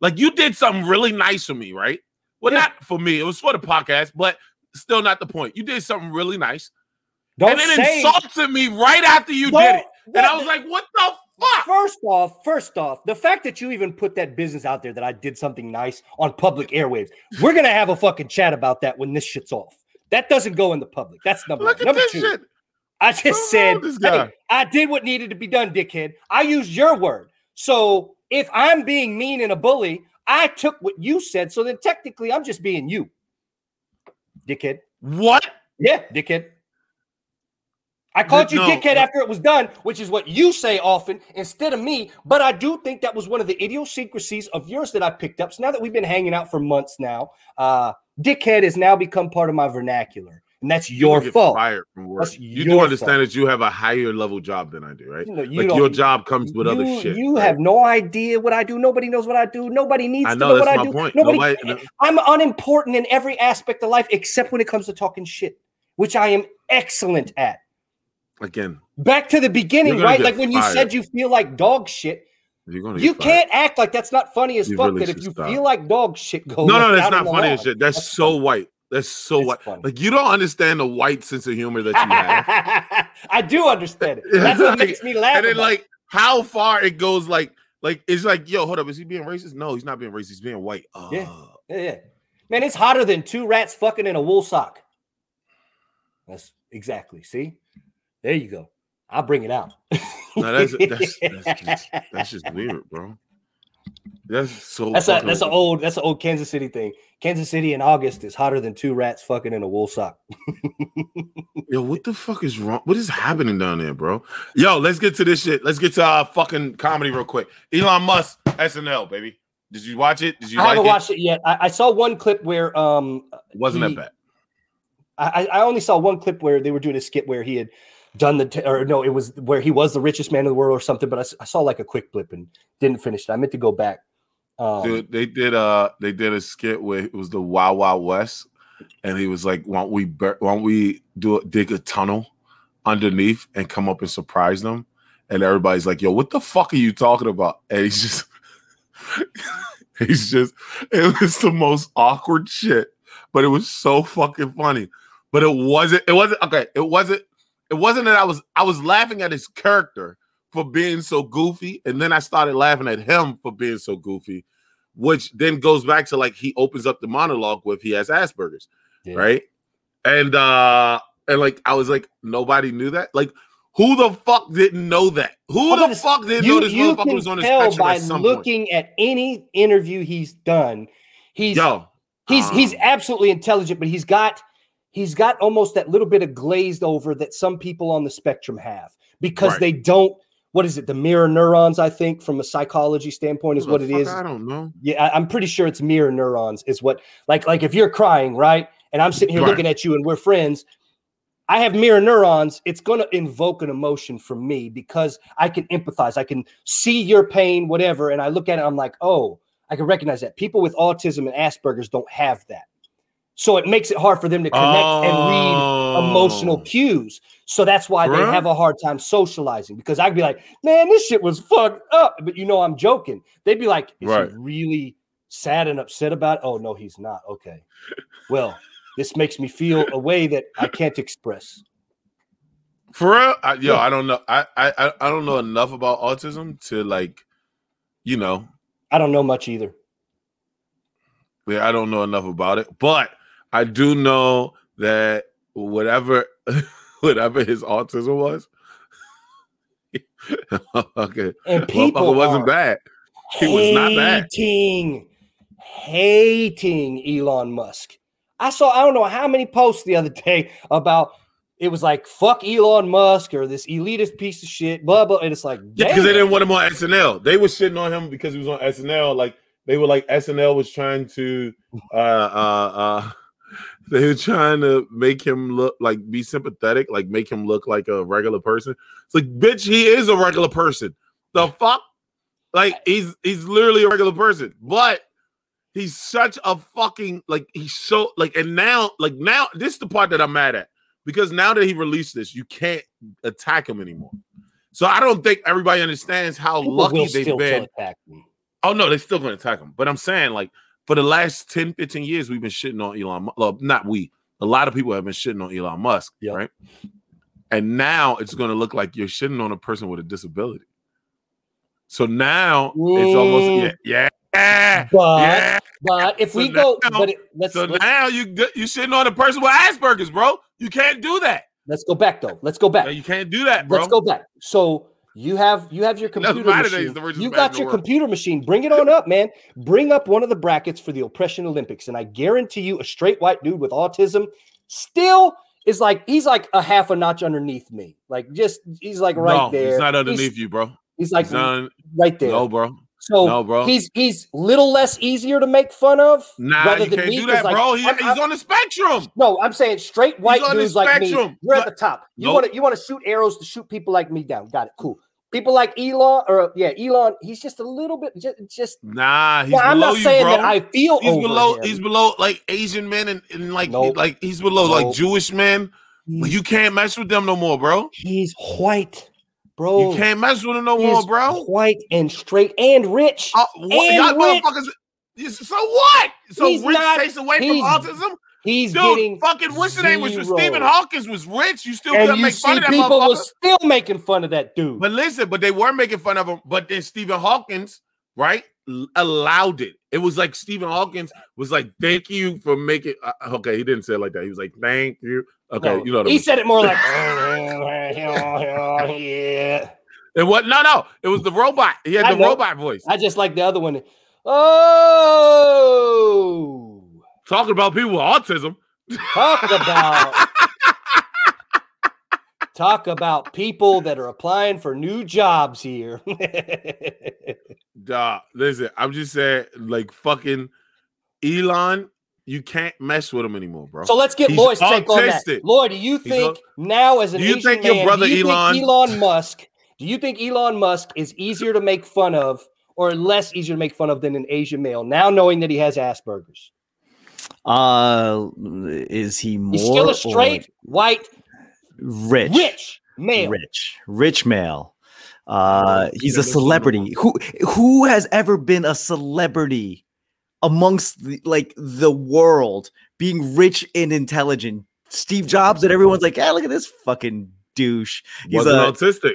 Like you did something really nice for me, right? Well, Yeah. not for me. It was for the podcast, but still not the point. You did something really nice. Don't and then say insulted me right after you did it. And I was like, what the fuck? First off, first off, the fact that you even put that business out there that I did something nice on public airwaves, we're gonna have a fucking chat about that when this shit's off. That doesn't go in the public. That's number Look one. at Number this two, shit. I just said, hey, I did what needed to be done, dickhead. I used your word. So if I'm being mean and a bully, I took what you said. So then technically, I'm just being you, dickhead. What? Yeah, dickhead. I called you No, dickhead after it was done, which is what you say often instead of me. But I do think that was one of the idiosyncrasies of yours that I picked up. So now that we've been hanging out for months now, uh, dickhead has now become part of my vernacular, and that's your get fault. Fired from work. That's you do understand fault. that you have a higher level job than I do, right? You know, you like your job comes with other shit. You right? have no idea what I do. Nobody knows what I do. Nobody needs I to know know what I do. point. Nobody, Nobody- I'm unimportant in every aspect of life except when it comes to talking shit, which I am excellent at. Again, Back to the beginning, right? Like when you fired. said you feel like dog shit. you're. You can't act like that's not funny as You fuck. really that if you stop. feel like dog shit, go. No, no, that's not funny as shit. That's, so white. That's so It's white. funny. Like you don't understand the white sense of humor that you have. I do understand it. That's what Like, makes me laugh. and then like how far it goes. Like, like it's like, yo, hold up, is he being racist? No, he's not being racist. He's being white. Uh, Yeah. Yeah, yeah. Man, it's hotter than two rats fucking in a wool sock. That's exactly. See, there you go. I'll bring it out. No, that's that's that's just, that's just weird, bro. That's so. That's a that's an old that's an old Kansas City thing. Kansas City in August is hotter than two rats fucking in a wool sock. Yo, what the fuck is wrong? What is happening down there, bro? Yo, let's get to this shit. Let's get to our fucking comedy real quick. Elon Musk, SNL, baby. Did you watch it? Did you I like haven't it? watched it yet. I, I saw one clip where um Wasn't he- that bad? I, I only saw one clip where they were doing a skit where he had done the t- or no, it was where he was the richest man in the world or something. But I saw like a quick clip and didn't finish it. I meant to go back. Um, Dude, they did uh they did a skit where it was the Wild Wild West, and he was like, "Why don't we bur- why don't we do a, dig a tunnel underneath and come up and surprise them?" And everybody's like, "Yo, what the fuck are you talking about?" And he's just he's just it was the most awkward shit, but it was so fucking funny. But it wasn't it wasn't okay. It wasn't it wasn't that I was I was laughing at his character for being so goofy, and then I started laughing at him for being so goofy, which then goes back to like he opens up the monologue with he has Asperger's, Yeah. right? And uh and like I was like, nobody knew that. Like, who the fuck didn't know that? Who the but fuck didn't you, know this you motherfucker was on his spectrum by at some looking at any interview he's done. He's point? Yo, he's he's um, absolutely intelligent, but he's got he's got almost that little bit of glazed over that some people on the spectrum have because Right. they don't. What is it? The mirror neurons, I think, from a psychology standpoint, is what the it is. I don't know. Yeah, I, I'm pretty sure it's mirror neurons. Is what like like if you're crying, right? And I'm sitting here Right. looking at you, and we're friends. I have mirror neurons, it's going to invoke an emotion from me because I can empathize. I can see your pain, whatever. And I look at it, I'm like, oh, I can recognize that. People with autism and Asperger's don't have that. So it makes it hard for them to connect oh. and read emotional oh. cues. So that's why they have a hard time socializing because I'd be like, man, this shit was fucked up. But you know, I'm joking. They'd be like, is right. he really sad and upset about it? Oh, no, he's not. Okay. Well, this makes me feel a way that I can't express. For real, I, yo, yeah. I don't know. I, I I don't know enough about autism to like, you know. I don't know much either. Yeah, I don't know enough about it, but I do know that whatever whatever his autism was, okay, and people wasn't bad. He was not bad. Hating, hating Elon Musk. I saw I don't know how many posts the other day about it was like fuck Elon Musk or this elitist piece of shit, blah blah. And it's like because they didn't want him on SNL. They were shitting on him because he was on SNL. Like they were like SNL was trying to uh uh uh they were trying to make him look like be sympathetic, like make him look like a regular person. It's like, bitch, he is a regular person. The fuck? Like he's he's literally a regular person, but he's such a fucking like he's so like and now like now this is the part that I'm mad at because now that he released this, you can't attack him anymore. So I don't think everybody understands how People lucky they've been. Oh no, they're still going to attack him. But I'm saying like for the last 10, 15 years, we've been shitting on Elon. Well, not we. A lot of people have been shitting on Elon Musk, yep. right? And now it's going to look like you're shitting on a person with a disability. So now mm. it's almost yeah, yeah, but, yeah. But if so we go, but it, let's, so let's, now you you shitting on a person with Asperger's, bro. You can't do that. Let's go back though. Let's go back. No, you can't do that, bro. Let's go back. So you have you have your computer machine. You got your computer machine. Bring it on up, man. Bring up one of the brackets for the oppression Olympics, and I guarantee you, a straight white dude with autism still is like he's like a half a notch underneath me. Like just he's like right no, there. He's not underneath he's, you, bro. He's like he's not, right there. No, bro. So no, bro. he's he's little less easier to make fun of. Nah, you can't do that, like, bro. He, I'm, he's on the spectrum. No, I'm saying straight white dudes like me. You're at the top. You nope. want to you want to shoot arrows to shoot people like me down. Got it. Cool. People like Elon, or yeah, Elon. He's just a little bit, just, just nah. He's well, I'm not you, saying bro. that I feel. He's below. Him. He's below like Asian men and, and like nope. like he's below nope. like Jewish men. He's, you can't mess with them no more, bro. He's white, bro. You can't mess with him no more, bro. White and straight and rich. Uh, what, and y'all rich. motherfuckers. So what? So he's rich not, takes away from autism. He's Dude, getting fucking what's the name was Stephen Hawkins was rich. You still couldn't make fun of that people were still making fun of that dude. But listen, but they were making fun of him. But then Stephen Hawkins, right, allowed it. It was like Stephen Hawkins was like, "Thank you for making." Uh, okay, he didn't say it like that. He was like, "Thank you." Okay, no, you know. He said it more like, "Yeah." It was no, no. It was the robot. He had I the know. robot voice. I just like the other one. Oh. Talking about people with autism. Talk about talk about people that are applying for new jobs here. Duh, listen, I'm just saying, like fucking Elon, you can't mess with him anymore, bro. So let's get He's Lloyd's take on that. Lloyd, do you think a, now as an do you Asian think man, your brother you Elon, Elon Musk, do you think Elon Musk is easier to make fun of or less easier to make fun of than an Asian male now knowing that he has Asperger's? Uh, is he more? He's still a straight white, rich, rich male, rich, rich male. Uh, he's a celebrity. Who who has ever been a celebrity amongst the, like the world, being rich and intelligent? Steve Jobs, and everyone's like, "Yeah, look at this fucking douche." He's Wasn't a, autistic.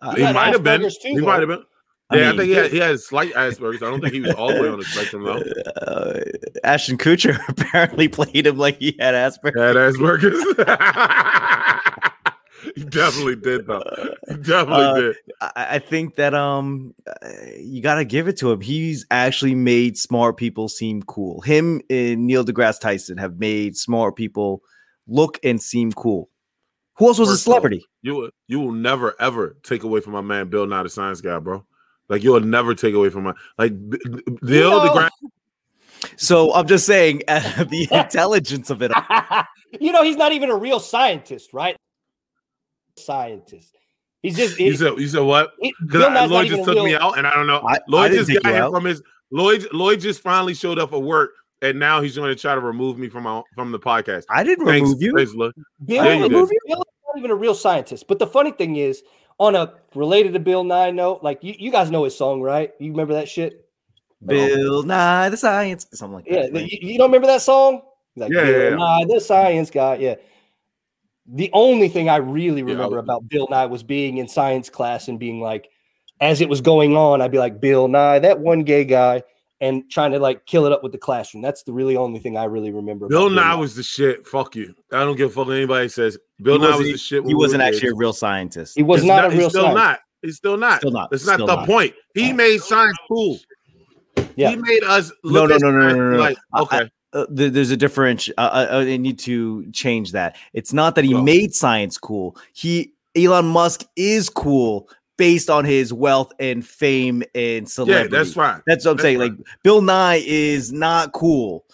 Uh, he might have been. Too, he might have been. Yeah, I, mean, I think he had, he had slight Asperger's. I don't think he was all the way on the spectrum though. Uh, Ashton Kutcher apparently played him like he had Asperger's. Had Asperger's. he definitely did though. He definitely uh, did. I, I, think that um, uh, you got to give it to him. He's actually made smart people seem cool. Him and Neil deGrasse Tyson have made smart people look and seem cool. Who else was First a celebrity? All, you will, you will never ever take away from my man Bill Nye the Science Guy, bro. Like you'll never take away from my like Bill no. the So I'm just saying uh, the intelligence of it. you know, he's not even a real scientist, right? Scientist. He's just You he- said you said what? he- Because Bill Nye's not Lloyd just took real- me out, and I don't know. I- I Lloyd didn't just got you here out. from his Lloyd. Lloyd just finally showed up at work, and now he's going to try to remove me from my, from the podcast. I didn't Thanks, remove you. thanks, Lloyd. Bill, Yeah, you Bill is not even a real scientist. But the funny thing is, on a related to Bill Nye note, like you, you guys know his song, right? You remember that shit? Bill Nye the Science, something like Yeah, that. the- you, you don't remember that song? Like, Yeah, Bill yeah, yeah. Nye, the science guy. Yeah. The only thing I really Yeah, I remember was- about Bill Nye was being in science class and being like, as it was going on, I'd be like, Bill Nye, that one gay guy, and trying to like kill it up with the classroom. That's the really only thing I really remember. about Bill Nye was the shit. Fuck you. I don't give a fuck what anybody says. Bill He Nye was the shit. he wasn't were actually a real scientist. He was It's not, a he's real still scientist. not. He's still not. Still not. That's not Still the not. point. He made science cool. Yeah. He made us No, look no, at no, no, science no, no, no. like I- okay. Uh, there's a difference. Uh, uh, uh, they need to change that. It's not that he Go. made science cool. He Elon Musk is cool based on his wealth and fame and celebrity. yeah, that's right. That's what I'm That's saying. Like Bill Nye is not cool.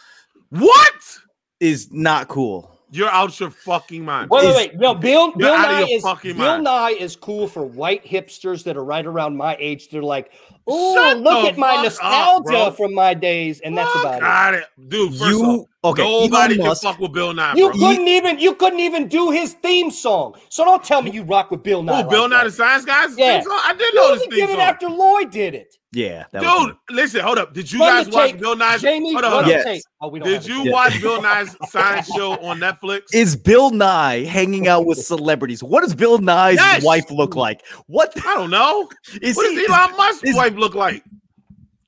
What? Is not cool. You're out your fucking mind. Wait, is- wait, wait. No, Bill, Bill Nye is Bill mind. Nye is cool for white hipsters that are right around my age. They're like, oh, look at my nostalgia up, from my days, and that's about it. Got it, dude. First you off, okay? nobody Elon can fuck with Bill Nye. You bro. couldn't even you couldn't even do his theme song. So don't tell me you rock with Bill Nye. Oh, Bill like Nye that. the Science Guys? Yeah. Theme song? I did You know only this did it after Lloyd did it. Yeah, that was Dude, listen, hold up. Did you Run guys watch tape. Bill Nye's? Jamie, hold on, hold. Yes. tape. Oh, Did you it. Watch Bill Nye's science show on Netflix? Is Bill Nye hanging out with celebrities? What does Bill Nye's Yes. wife look like? What I don't know. is what he? does Elon Musk's is- wife look like?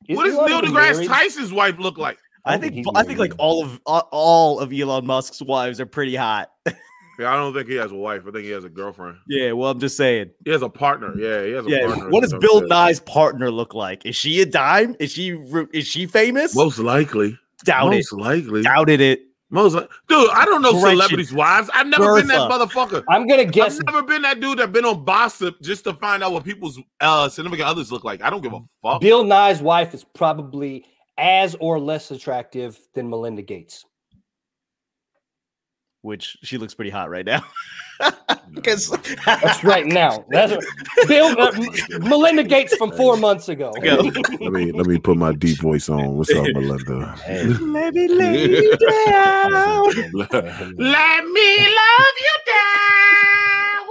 What does Elon Neil deGrasse married? Tyson's wife look like? I oh, think think I think like all of all- all of Elon Musk's wives are pretty hot. Yeah, I don't think he has a wife. I think he has a girlfriend. Yeah, well, I'm just saying. He has a partner. Yeah, he has a Yeah, partner. what does Bill shit. Nye's partner look like? Is she a dime? Is she is she famous? Most likely. Doubt it. most likely. Doubted it. Most li- dude, I don't know Gretchen. celebrities' wives. I've never been that motherfucker. I'm gonna guess. I've never been that dude that been on gossip just to find out what people's uh significant others look like. I don't give a fuck. Bill Nye's wife is probably as or less attractive than Melinda Gates. Which she looks pretty hot right now. Because That's right now. That's what- Bill uh, Melinda Gates from four months ago. Let me let me put my deep voice on. What's up, Melinda? let me lay you down. Let me love you down.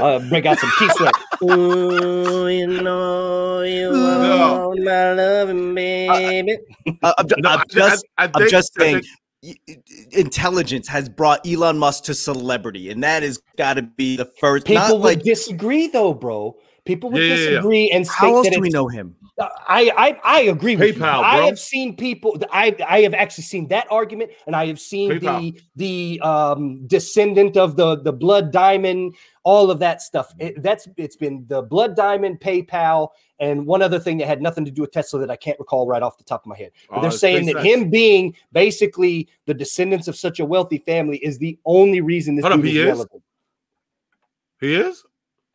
Uh, break out some Keith Sweat. Ooh, you know you No. want my loving baby. Uh, I'm, ju- No, I'm I- just I, I I'm just I saying. think- y- y- Intelligence has brought Elon Musk to celebrity, and that has got to be the first. People not would like disagree, though, bro. People would Yeah, yeah, yeah. disagree and state how else that do we know him? I, I I agree with you. PayPal, I have seen people. I I have actually seen that argument, and I have seen PayPal. the the um, descendant of the the blood diamond, all of that stuff. It, that's it's been the blood diamond, PayPal, and one other thing that had nothing to do with Tesla that I can't recall right off the top of my head. But Oh, they're saying that SpaceX. him being basically the descendants of such a wealthy family is the only reason this Hold up, dude he is is? relevant. He is.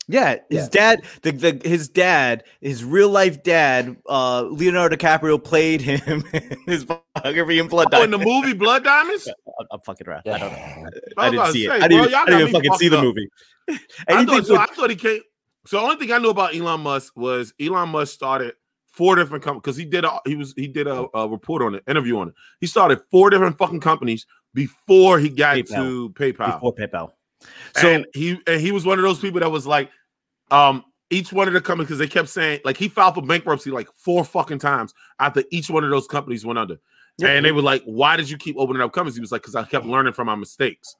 Yeah, his Yeah. dad, the, the his dad, his real life dad, uh, Leonardo DiCaprio played him in his biography in Blood Oh, in the movie Blood Diamonds. I'm, I'm fucking around. I don't know. I I didn't see say, it. I didn't, y'all I didn't even fucking see fucked the up. movie. I thought, so with- I thought he came. So the only thing I knew about Elon Musk was Elon Musk started four different companies because he did a he was he did a, a report on it, interview on it. He started four different fucking companies before he got PayPal. to PayPal. before PayPal. So and he and he was one of those people that was like, um, each one of the companies because they kept saying like he filed for bankruptcy like four fucking times after each one of those companies went under. And they were like, "Why did you keep opening up companies?" He was like, "Because I kept learning from my mistakes."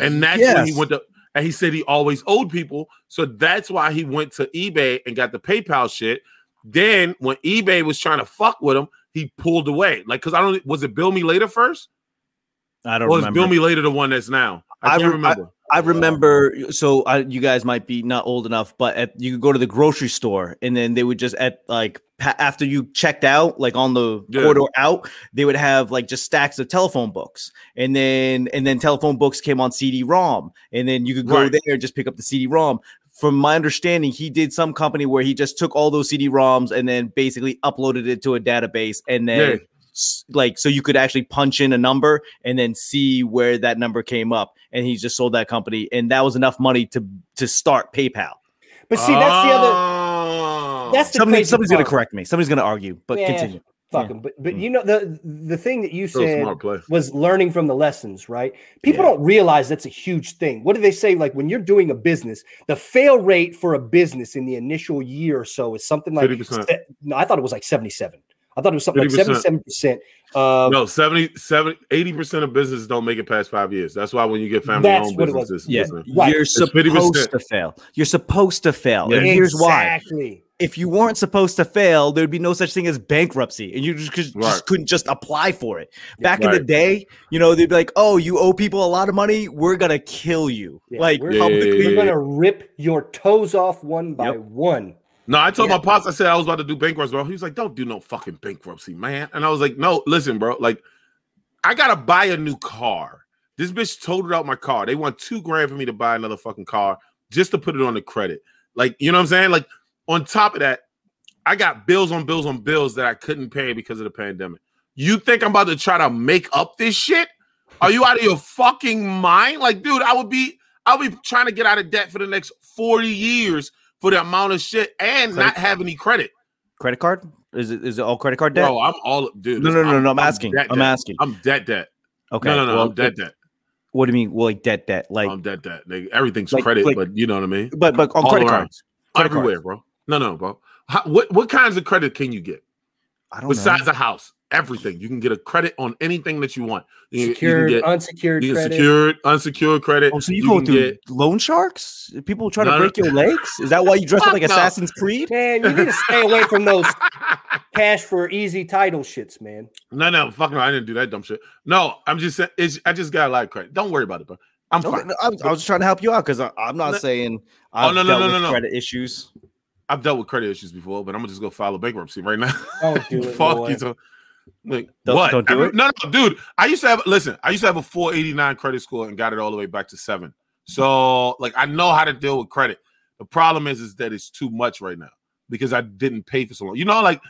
And that's when he went to. And he said he always owed people, so that's why he went to eBay and got the PayPal shit. Then when eBay was trying to fuck with him, he pulled away. Like, cause I don't was it Bill Me Later first, I don't or was remember. Bill Me Later the one that's now? I I re- remember. I remember. So I, you guys might be not old enough, but at, you could go to the grocery store, and then they would just at like pa- after you checked out, like on the Yeah. corridor out, they would have like just stacks of telephone books, and then and then telephone books came on CD-ROM, and then you could go Right. there and just pick up the CD-ROM. From my understanding, he did some company where he just took all those CD-ROMs and then basically uploaded it to a database, and then Yeah. S- like so you could actually punch in a number and then see where that number came up. And he just sold that company, and that was enough money to to start PayPal. But see, that's the other. Oh. That's the Somebody, somebody's gonna correct me. Somebody's gonna argue, but Yeah. continue. Fuck Yeah. 'em. But but Mm. you know the the thing that you Still said was learning from the lessons, right? People Yeah. don't realize that's a huge thing. What do they say? Like when you're doing a business, the fail rate for a business in the initial year or so is something like 50%. se- no, I thought it was like 77. I thought it was something like 50%. 77 percent. Uh, No, 70, 70, 80% of businesses don't make it past five years. That's why when you get family That's owned what it businesses, Yeah, listen. Right. you're It's 50%. supposed to fail. You're supposed to fail. Yeah. And here's why. Exactly. If you weren't supposed to fail, there'd be no such thing as bankruptcy, and you just, just, Right. couldn't just apply for it. Back in the day, you know, they'd be like, "Oh, you owe people a lot of money. We're gonna kill you." Yeah, like we're- publicly. We're gonna rip your toes off one by Yep. one. No, I told Yeah. my pops, I said I was about to do bankruptcy, bro. He was like, don't do no fucking bankruptcy, man. And I was like, no, listen, bro. Like, I gotta buy a new car. This bitch totaled out my car. They want two grand for me to buy another fucking car just to put it on the credit. Like, you know what I'm saying? Like, on top of that, I got bills on bills on bills that I couldn't pay because of the pandemic. You think I'm about to try to make up this shit? Are you out of your fucking mind? Like, dude, I would be, I'll be trying to get out of debt for the next 40 years for the amount of shit and Credit- not have any credit. credit card? Is it is it all credit card debt? Bro, I'm all dude. no, no, no, no. I'm asking. debt I'm debt. asking. I'm debt debt. Okay. No, no, no. well, I'm debt debt. What do you mean? Well, like debt, debt, like, I'm debt debt. Nigga, everything's Like- credit, like- but you know what I mean. but but on All credit around. cards. Credit Everywhere, bro. No, no, bro. How, what what kinds of credit can you get I don't besides know. a house? Everything you can get a credit on anything that you want. You, you Secured, get unsecured you can credit. secured, unsecured credit. Oh, so you, you go through get- loan sharks? People try to no. break your legs? Is that why you dress up like no. Assassin's Creed? Man, you need to stay away from those cash for easy title shits, man. No, no, fuck no, I didn't do that dumb shit. No, I'm just saying, it's, I just got a lot of credit. Don't worry about it, bro. I'm Okay, fine. no, I, was- I was trying to help you out because I'm not No- saying Oh, I've no, no, dealt no, with no, no. credit issues. I've dealt with credit issues before, but I'm gonna just go file a bankruptcy right now. Don't do it, Fuck you. Like Don't- what? don't do Every- it? No, no, dude. I used to have. Listen, I used to have a 489 credit score and got it all the way back to seven. So, like, I know how to deal with credit. The problem is, is that it's too much right now because I didn't pay for so long. You know, like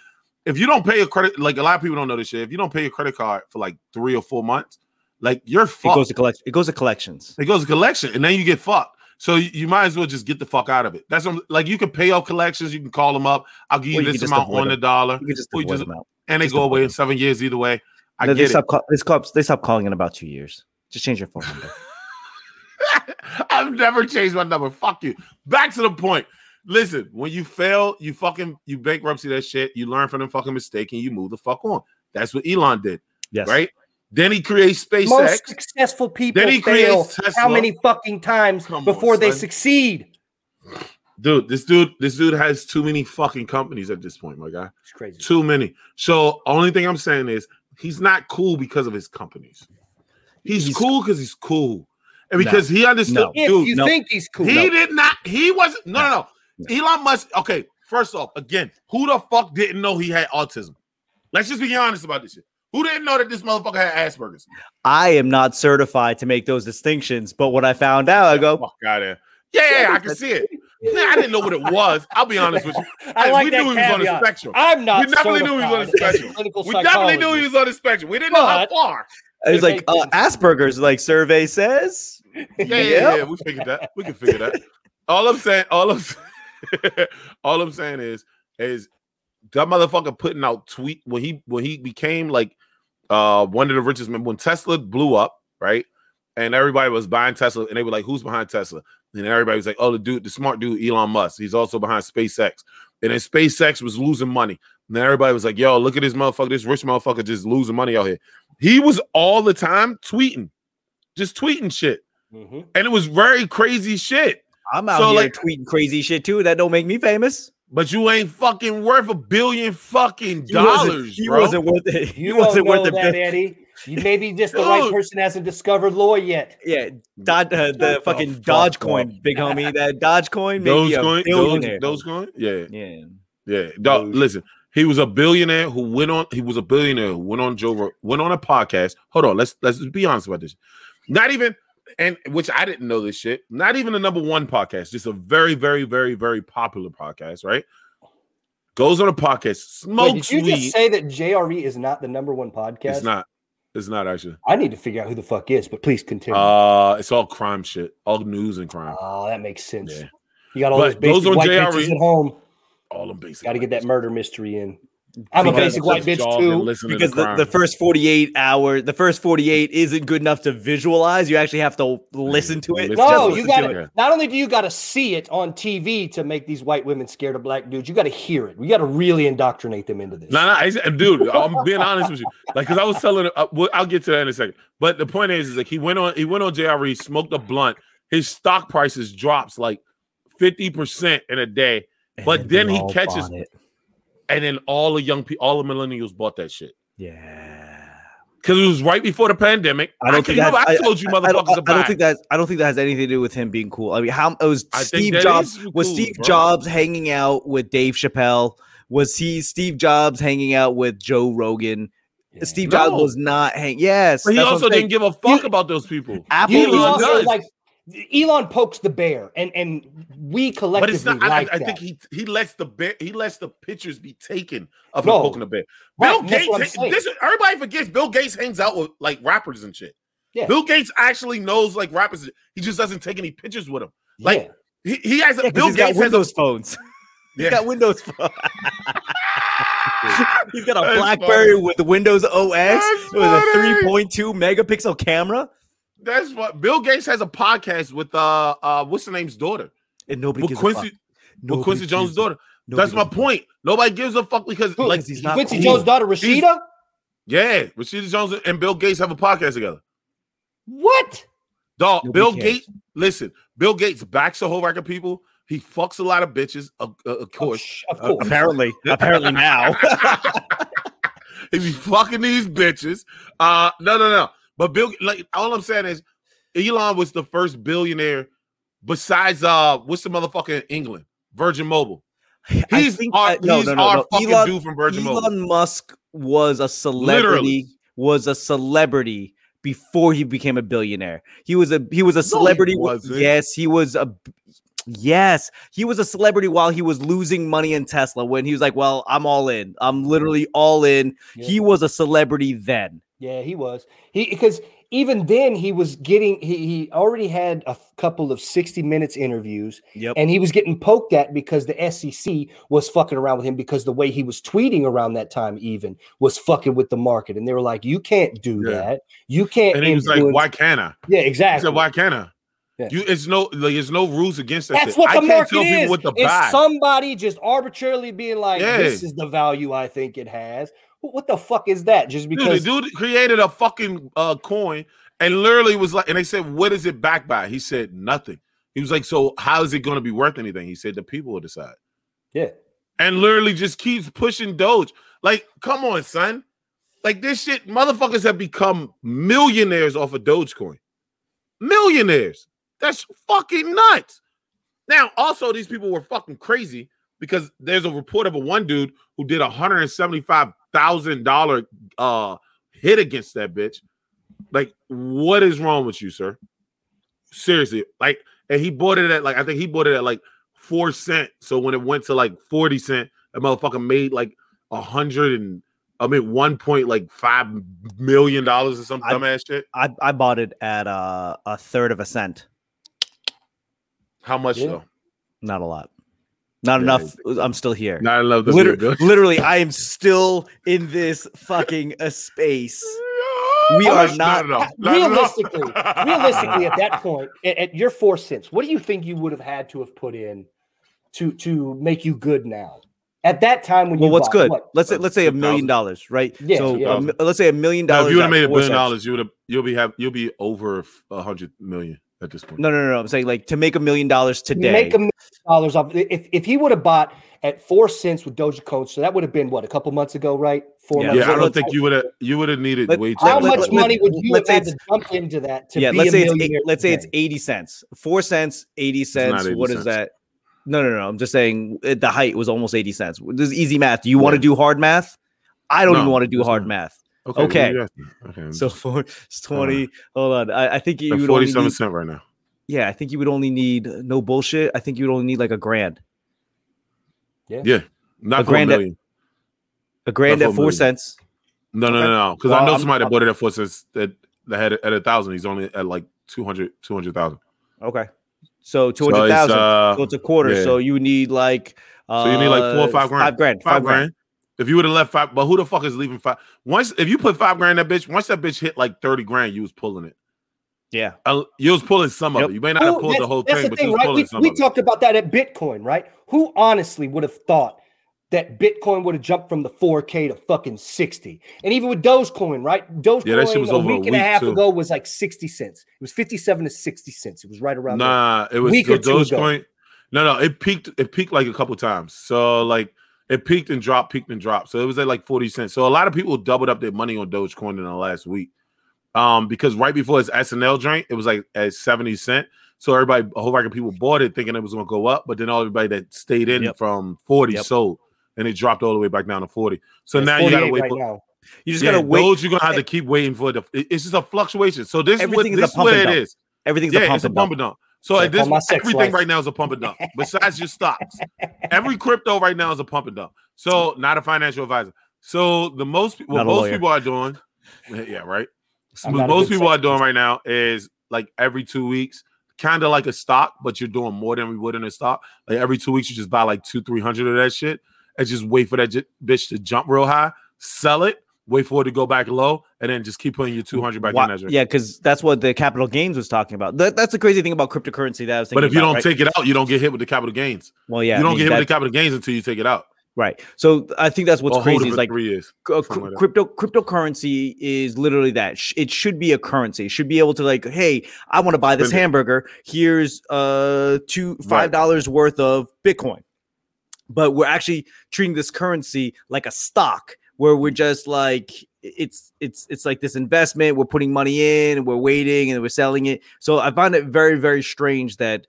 if you don't pay a credit, like a lot of people don't know this shit. If you don't pay your credit card for like three or four months, like you're fucked. It goes to collect. It goes to collections. It goes to collection, and then you get fucked. So you, you might as well just get the fuck out of it. That's what, like you can pay off collections. You can call them up. I'll give you you this amount on the dollar, You can just you just- them out. And they just go away in seven years either way. I they, they get it. stop. Call, they stop. They stop calling in about two years. Just change your phone number. I've never changed my number. Fuck you. Back to the point. Listen, when you fail, you fucking you bankruptcy that shit. You learn from the fucking mistake and you move the fuck on. That's what Elon did, Yes. right? Then he creates SpaceX. Most successful people Then he fail creates Tesla. how many fucking times Come on, before they son. succeed? Dude, this dude, this dude has too many fucking companies at this point, my guy. It's crazy. Too many. So only thing I'm saying is he's not cool because of his companies. He's, He's- cool because he's cool. And because he understood, No. If dude, you no. think he's cool, He no. did not. He wasn't. No, no, no. Elon Musk. Okay, first off, again, who the fuck didn't know he had autism? Let's just be honest about this shit. Who didn't know that this motherfucker had Asperger's? I am not certified to make those distinctions, but when I found out, I go, Fuck out of. Yeah, yeah, I can see it. Man, I didn't know what it was. I'll be honest with you. I Hey, like we that knew he was on the spectrum. I'm not. We definitely knew he was on the certified as a spectrum. We definitely knew he was on the spectrum. We didn't know how far. I was like, uh, Asperger's, like survey says. Yeah, yeah, yeah. We figured that. We can figure that. All I'm saying, all I'm, all I'm saying is, is that motherfucker putting out tweet when he when he became like uh one of the richest men when Tesla blew up, right? And everybody was buying Tesla, and they were like, "Who's behind Tesla?" And everybody was like, "Oh, the dude, the smart dude, Elon Musk. He's also behind SpaceX." And then SpaceX was losing money. And then everybody was like, "Yo, look at this motherfucker, this rich motherfucker just losing money out here." He was all the time tweeting, just tweeting shit Mhm. and it was very crazy shit. I'm out So, here like- tweeting crazy shit too. That don't make me famous. But you ain't fucking worth a billion fucking He wasn't- dollars, He bro. wasn't worth it. He You wasn't worth it. that, Eddie. You maybe just the right person hasn't discovered law yet. Yeah, Dod, uh, the the fucking fuck Dogecoin, big homie. That Dogecoin made me a Dogecoin, billionaire. Doge, Dogecoin, yeah, yeah, yeah. Dog, listen, he was a billionaire who went on. He was a billionaire who went on Joe, went on a podcast. Hold on, let's let's be honest about this. Not even, and which I didn't know this shit. Not even a number one podcast, just a very, very, very, very popular podcast, right? goes on a podcast, Wait, smokes did you weed. just say that JRE is not the number one podcast? it's not. It's not actually. I need to figure out who the fuck is, but please continue. Uh, it's all crime shit, all news and crime, oh, that makes sense. Yeah. You got all But those those basic on white JRE at home. all them basic. Got to get that murder mystery in. I'm bitches. a basic white bitch Just jog and too. listen to because the, crime. the first 48 hour the first 48 isn't good enough to visualize you actually have to listen to it No, Just you got to to it. Not only do you got to see it on TV to make these white women scared of black dudes, you got to hear it. We got to really indoctrinate them into this. No, no, I, dude, I'm being honest with you. Like, cause I was telling, uh, I'll get to that in a second. But the point is, is like he went on, he went on JRE, smoked a blunt. His stock prices drops like fifty percent in a day, But then he catches- it. And then all the young people, all the millennials bought that shit yeah because it was right before the pandemic. I don't can- think that, remember, I, told you, I don't, motherfuckers I don't think that I don't think that has anything to do with him being cool. I mean, how it was I Steve Jobs is was Steve bro. Jobs hanging out with Dave Chappelle? Was he Steve Jobs hanging out with Joe Rogan? Yeah. Steve No. Jobs was not hang. Yes, But he that's what also didn't give a fuck about those people. Apple You, Elon also does. like Elon pokes the bear, and and we collectively But it's not. I, like I that. think he he lets the bear, he lets the pictures be taken of No. him poking the bear. Bill and that's what I'm Gates. This, everybody forgets Bill Gates hangs out with like rappers and shit. Yeah. Bill Gates actually knows like rappers. He just doesn't take any pictures with them. Like Yeah. he, he has a Yeah, 'cause Bill he's got Gates has a, Windows phones. He's yeah. got Windows phone. he's got a That's BlackBerry funny. with Windows OS That's with a 3.2 megapixel camera, That's what Bill Gates has a podcast with uh uh what's the name's daughter and nobody with gives a Quincy fuck. with Quincy Jones' gives a- daughter. nobody That's my gives a fuck. point. Nobody gives a fuck because Who? like he's not Quincy cool. Jones' daughter Rashida. yeah, Rashida Jones and Bill Gates have a podcast together. What? Dog, Nobody Bill. Gates, listen, Bill Gates backs a whole rack of people. He fucks a lot of bitches, of, uh, of course. Of Uh, course. Apparently, apparently now. he be fucking these bitches. Uh, no, no, no. But Bill, like, all I'm saying is, Elon was the first billionaire besides uh, what's the motherfucker in England, Virgin Mobile. He's think- our, uh, no, he's no, no, our no. fucking Elon- dude from Virgin Mobile. Elon Musk was a celebrity. Was a celebrity before he became a billionaire. He was a he was a celebrity. wasn't. yes, he was a yes, he was a celebrity while he was losing money in Tesla. When he was like, "Well, I'm all in. I'm literally all in." Yeah. He was a celebrity then. Yeah, he was. He because even then he was getting he he already had a couple of 60 minutes interviews Yep. and he was getting poked at because the SEC was fucking around with him because the way he was tweeting around that time even was fucking with the market and they were like you can't do Yeah. that. You can't And he was like, "Why can't I?" Yeah, He exactly. said, "Why can't I?" Yeah. You, it's no, like, there's no rules against that. That's shit. what I the can't market is. it's buy. somebody just arbitrarily being like, Yeah. "This is the value I think it has." Wh- What the fuck is that? Just Dude, because the dude created a fucking uh, coin and literally was like, and they said, "What is it backed by?" He said, "Nothing." He was like, "So how is it going to be worth anything?" He said, "The people will decide." yeah, And literally just keeps pushing Doge. Like, come on, son. Like this shit, motherfuckers have become millionaires off of Dogecoin. Millionaires. That's fucking nuts. Now, also, these people were fucking crazy because there's a report of a one dude who did a hundred and seventy-five thousand dollar uh hit against that bitch. Like, what is wrong with you, sir? Seriously, like, and he bought it at like I think he bought it at like four cent. So when it went to like forty cent, that motherfucker made like a hundred and I mean one point like five million dollars or some I- dumbass shit. I, I bought it at uh, a third of a cent. How much Yeah. though? Not a lot. Not Yeah, enough. I'm still here. Not enough to Liter- literally, I am still in this fucking uh, space. We How are much? not- enough. Not realistically, realistically, at that point, at, at your four cents, what do you think you would have had to have put in to to make you good now? At that time, when Well, you what's bought, good? what? Let's say let's say a million dollars, right? Yeah, so yeah. a let's say a million dollars. if you would have made a four billion cents. dollars, you would have you'll be have you'll be over a hundred million at this point. No, no, no, no. I'm saying like to make a million dollars today. make a million dollars off. If if he would have bought at four cents with Dogecoin, so that would have been what a couple months ago, right? Four Yeah, months yeah, I don't think you would have you would have needed Let- way too How much let- money would you have let's say had to it's- jump into that to yeah, be let's a say it's eight, millionaire let's say it's eighty cents. Four cents, eighty cents. 80 What is cents. that? No, no, no. I'm just saying the height was almost eighty cents. This is easy math. Do you want to do hard math? I don't No, even want to do hard not. math. Okay. Okay. what are you asking? Okay. So for it's twenty. hold on. I, I think you at would only forty-seven need, cent right now. Yeah, I think you would only need no bullshit. I think you would only need like a grand. Yeah, Yeah. Not A grand a at- million. A grand at a four million. cents. No, no, no, no. Because Well, I know I'm- somebody that I'm- bought it at four cents that that had it at a thousand. He's only at like 200 200,000. Okay. So 200,000. So it's, uh, so it's a quarter. yeah. So you need like uh, So you need like four or five grand. Five grand. Five grand. If you would have left five, but who the fuck is leaving five? Once if you put five grand in that bitch, once that bitch hit like 30 grand, you was pulling it. Yeah. Uh, You was pulling some Yep. of it. You may not have pulled the whole thing, the but thing, you was right? pulling We, some we of it. talked about that at Bitcoin, right? Who honestly would have thought that Bitcoin would have jumped from the 4K to fucking 60? And even with Dogecoin, right? Dogecoin Yeah, that shit was a over a week and a half too. ago was like 60 cents. It was 57 to 60 cents. It was right around there. Nah, it was Week the or two ago. Dogecoin. No, no, it peaked. It peaked like a couple times. So like it peaked and dropped, peaked and dropped. So it was at like forty cents. So a lot of people doubled up their money on Dogecoin in the last week, um, because right before its SNL joint, it was like at seventy cent. So everybody, a whole bunch of people bought it thinking it was going to go up, but then all everybody that stayed in Yep. from forty Yep. sold, and it dropped all the way back down to forty. So It's now you got to wait right for. now. You just yeah, gotta wait. Those you're gonna have to keep waiting for the. It's just a fluctuation. So this is what Everything is a this is what and it dump. Everything's a Yeah, pump it's a pump and dump. So at this everything right now is a pump and dump. Besides your stocks, every crypto right now is a pump and dump. So not a financial advisor. So the most what most lawyer. people are doing, yeah, right. So what most people are doing right now is like every two weeks, kind of like a stock, but you're doing more than we would in a stock. Like every two weeks, you just buy like two, three hundred of that shit, and just wait for that j- bitch to jump real high, sell it, wait for it to go back low, and then just keep putting your two hundred back Why- in shit. yeah, because that's what the capital gains was talking about. That, that's the crazy thing about cryptocurrency that I was thinking. But if you about, don't right? take it out, you don't get hit with the capital gains. well, yeah, you don't I mean, get hit that- with the capital gains until you take it out. right. So I think that's what's crazy is like three years. uh, like crypto cryptocurrency is literally that. It should be a currency. It should be able to like, hey, I want to buy this hamburger. Here's uh two five dollars worth of Bitcoin. But we're actually treating this currency like a stock, where we're just like it's it's it's like this investment. We're putting money in, and we're waiting, and we're selling it. So I find it very very strange that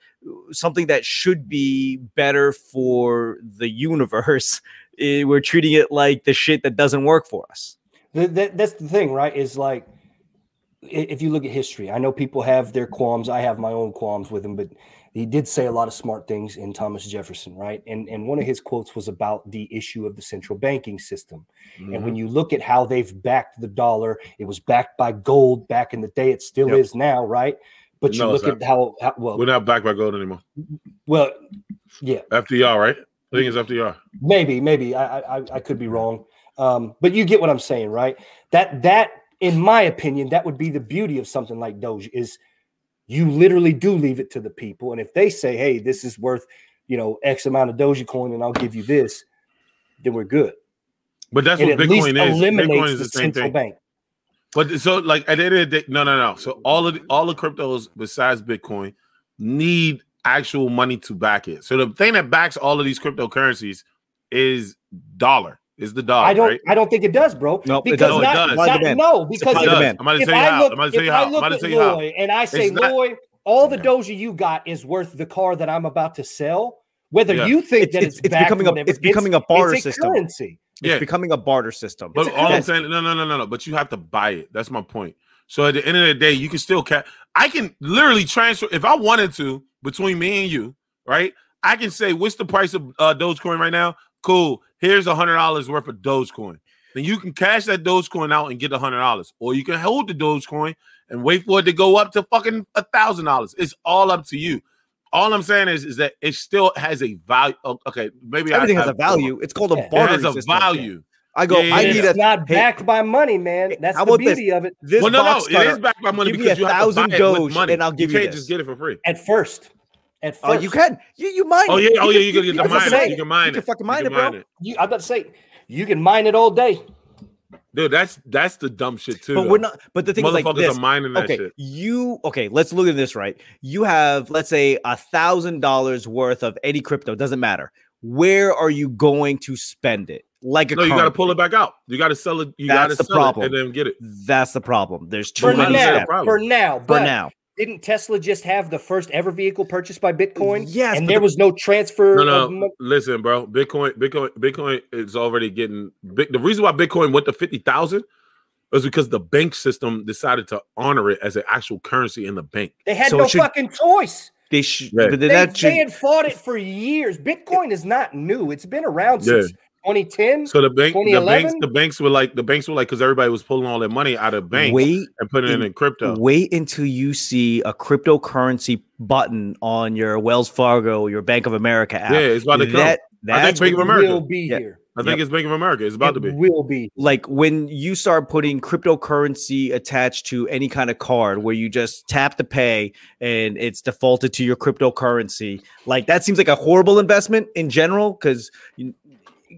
something that should be better for the universe eh, we're treating it like the shit that doesn't work for us. Th- that- that's the thing, right? Is like if you look at history, I know people have their qualms. I have my own qualms with him, but he did say a lot of smart things in Thomas Jefferson, right? And and one of his quotes was about the issue of the central banking system. And Mhm. when you look at how they've backed the dollar, it was backed by gold back in the day. It still Yep. is now, right? But you No, look at how, how well, We're not backed by gold anymore. well, yeah, FDR, right? I think it's FDR. maybe, maybe I, I, I could be wrong, um, but you get what I'm saying, right? That that, in my opinion, that would be the beauty of something like Doge is you literally do leave it to the people, and if they say, "Hey, this is worth, you know, X amount of Dogecoin, and I'll give you this," then we're good. But that's it what Bitcoin is. Bitcoin is the, the same central thing. bank. But so like at the end of the day, no, no, no. So all of the, all the cryptos besides Bitcoin need actual money to back it. So the thing that backs all of these cryptocurrencies is dollar. Is the dollar, I don't. right? I don't think it does, bro. Nope, it because doesn't. No, it does. not- Supply no, because It does. demand. I'm about to if tell you I how. look, I'm about to tell if you I how. I'm look to at tell you how. Loy and I say, It's not- Loy, all the Yeah. Doja you got is worth the car that I'm about to sell. Whether Yeah. you think It's, that it's, it's, it's becoming a whatever, it's becoming a barter it's a system. currency. It's Yeah. becoming a barter system. But all I'm saying, no, no, no, no, no. But you have to buy it. That's my point. So at the end of the day, you can still ca- I can literally transfer if I wanted to between me and you, right? I can say, what's the price of uh, Dogecoin right now? Cool. Here's a hundred dollars worth of Dogecoin. Then you can cash that Dogecoin out and get a hundred dollars, or you can hold the Dogecoin and wait for it to go up to fucking a thousand dollars. It's all up to you. All I'm saying is, is that it still has a value. Okay, maybe I- Everything has I- a value. It's called a Yeah. It has a system. value. I go. Yeah, I need. It's a not hey, backed by money, man. That's the about this? beauty of it. this well, no, no, box it cutter- is backed by money give me because a you have to thousand buy it with Doge money, and I'll give you can't this. just get it for free. At first, at first, Oh, you can. You you mine. Oh it. yeah, oh yeah, you can- can get can mine. say You it. can mine You it. can fucking mine it, bro. mine You, I'm about to say you can mine it all day. Dude, that's that's the dumb shit too. But though. we're not. But the thing is like Motherfuckers this. are mining that okay, shit. you okay? Let's look at this. Right, you have let's say a thousand dollars worth of any crypto. Doesn't matter. Where are you going to spend it? Like a No, you got to pull it back out. You got to sell it. You got to the sell problem. it and then get it. That's the problem. There's too For many many steps. now, for now, for now. Didn't Tesla just have the first ever vehicle purchased by Bitcoin? Yes, and there was no transfer. No, no. mo- Listen, bro. Bitcoin, Bitcoin, Bitcoin is already getting. The reason why Bitcoin went to fifty thousand was because the bank system decided to honor it as an actual currency in the bank. They had So no should- fucking choice. They should. Yeah. But then They, should. they had fought it for years. Bitcoin is not new. It's been around Yeah. since 2010. So the bank, the banks, the banks were like the banks were like because everybody was pulling all their money out of banks Wait, and putting it in- in crypto. wait until you see a cryptocurrency button on your Wells Fargo, your Bank of America app. Yeah, it's about to come. That I think that's Bank of America. will be Yeah. here. I think Yep. it's Bank of America. It's about to be. will be. like when you start putting cryptocurrency attached to any kind of card where you just tap to pay and it's defaulted to your cryptocurrency like that seems like a horrible investment in general because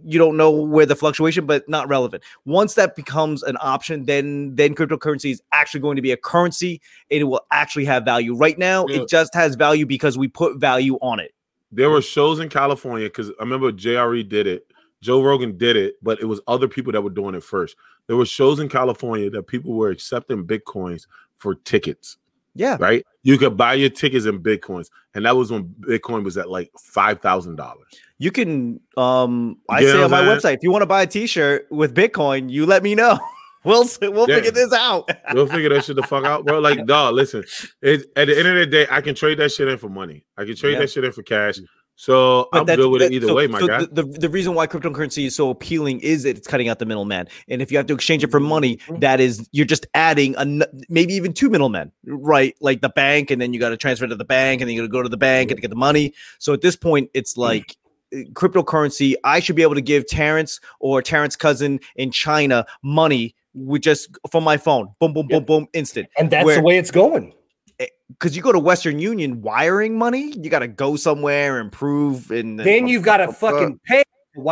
you, don't know where the fluctuation but not relevant once that becomes an option then then cryptocurrency is actually going to be a currency and it will actually have value right now Yeah. it just has value because we put value on it There were shows in California because I remember JRE did it. Joe Rogan did it, but it was other people that were doing it first. There were shows in California that people were accepting bitcoins for tickets. yeah Right? You could buy your tickets in bitcoins, and that was when Bitcoin was at like five thousand dollars. You can um i say on my I'm website if you want to buy a t-shirt with bitcoin you let me know we'll we'll Yeah. figure this out We'll figure that shit the fuck out, bro. Like, dog, listen. It, at the end of the day, I can trade that shit in for money. I can trade Yeah. that shit in for cash. So I'm that's- good with it either so- way, my so guy. The, the, the reason why cryptocurrency is so appealing is that it's cutting out the middleman. And if you have to exchange it for money, Mm-hmm. that is you're just adding an, maybe even two middlemen, right? Like the bank, and then you got to transfer to the bank, and then you got to go to the bank and get the money. So at this point, it's Mm. like cryptocurrency. I should be able to give Terrence or Terrence cousin in China money with just from my phone, boom, boom, Yeah. boom, boom, instant. And that's Where- the way it's going. Eh, because you go to Western Union wiring money, you got to go somewhere and prove. And Then you've got to fucking pay.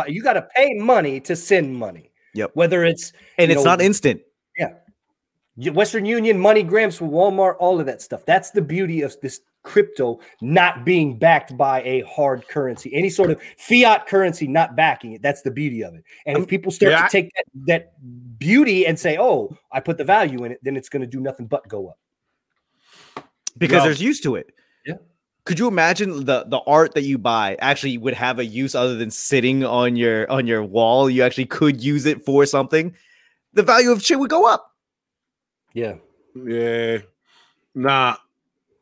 You got to pay money to send money. Yep. Whether it's and it's know, not instant. Yeah. Western Union, MoneyGrams Walmart, all of that stuff. That's the beauty of this crypto not being backed by a hard currency, any sort of fiat currency not backing it. That's the beauty of it. And if people start yeah, to take that, that beauty and say, "Oh, I put the value in it," then it's going to do nothing but go up. because No. there's use to it. Yeah. Could you imagine the the art that you buy actually would have a use other than sitting on your on your wall? You actually could use it for something. The value of shit would go up. Yeah. Yeah. Nah.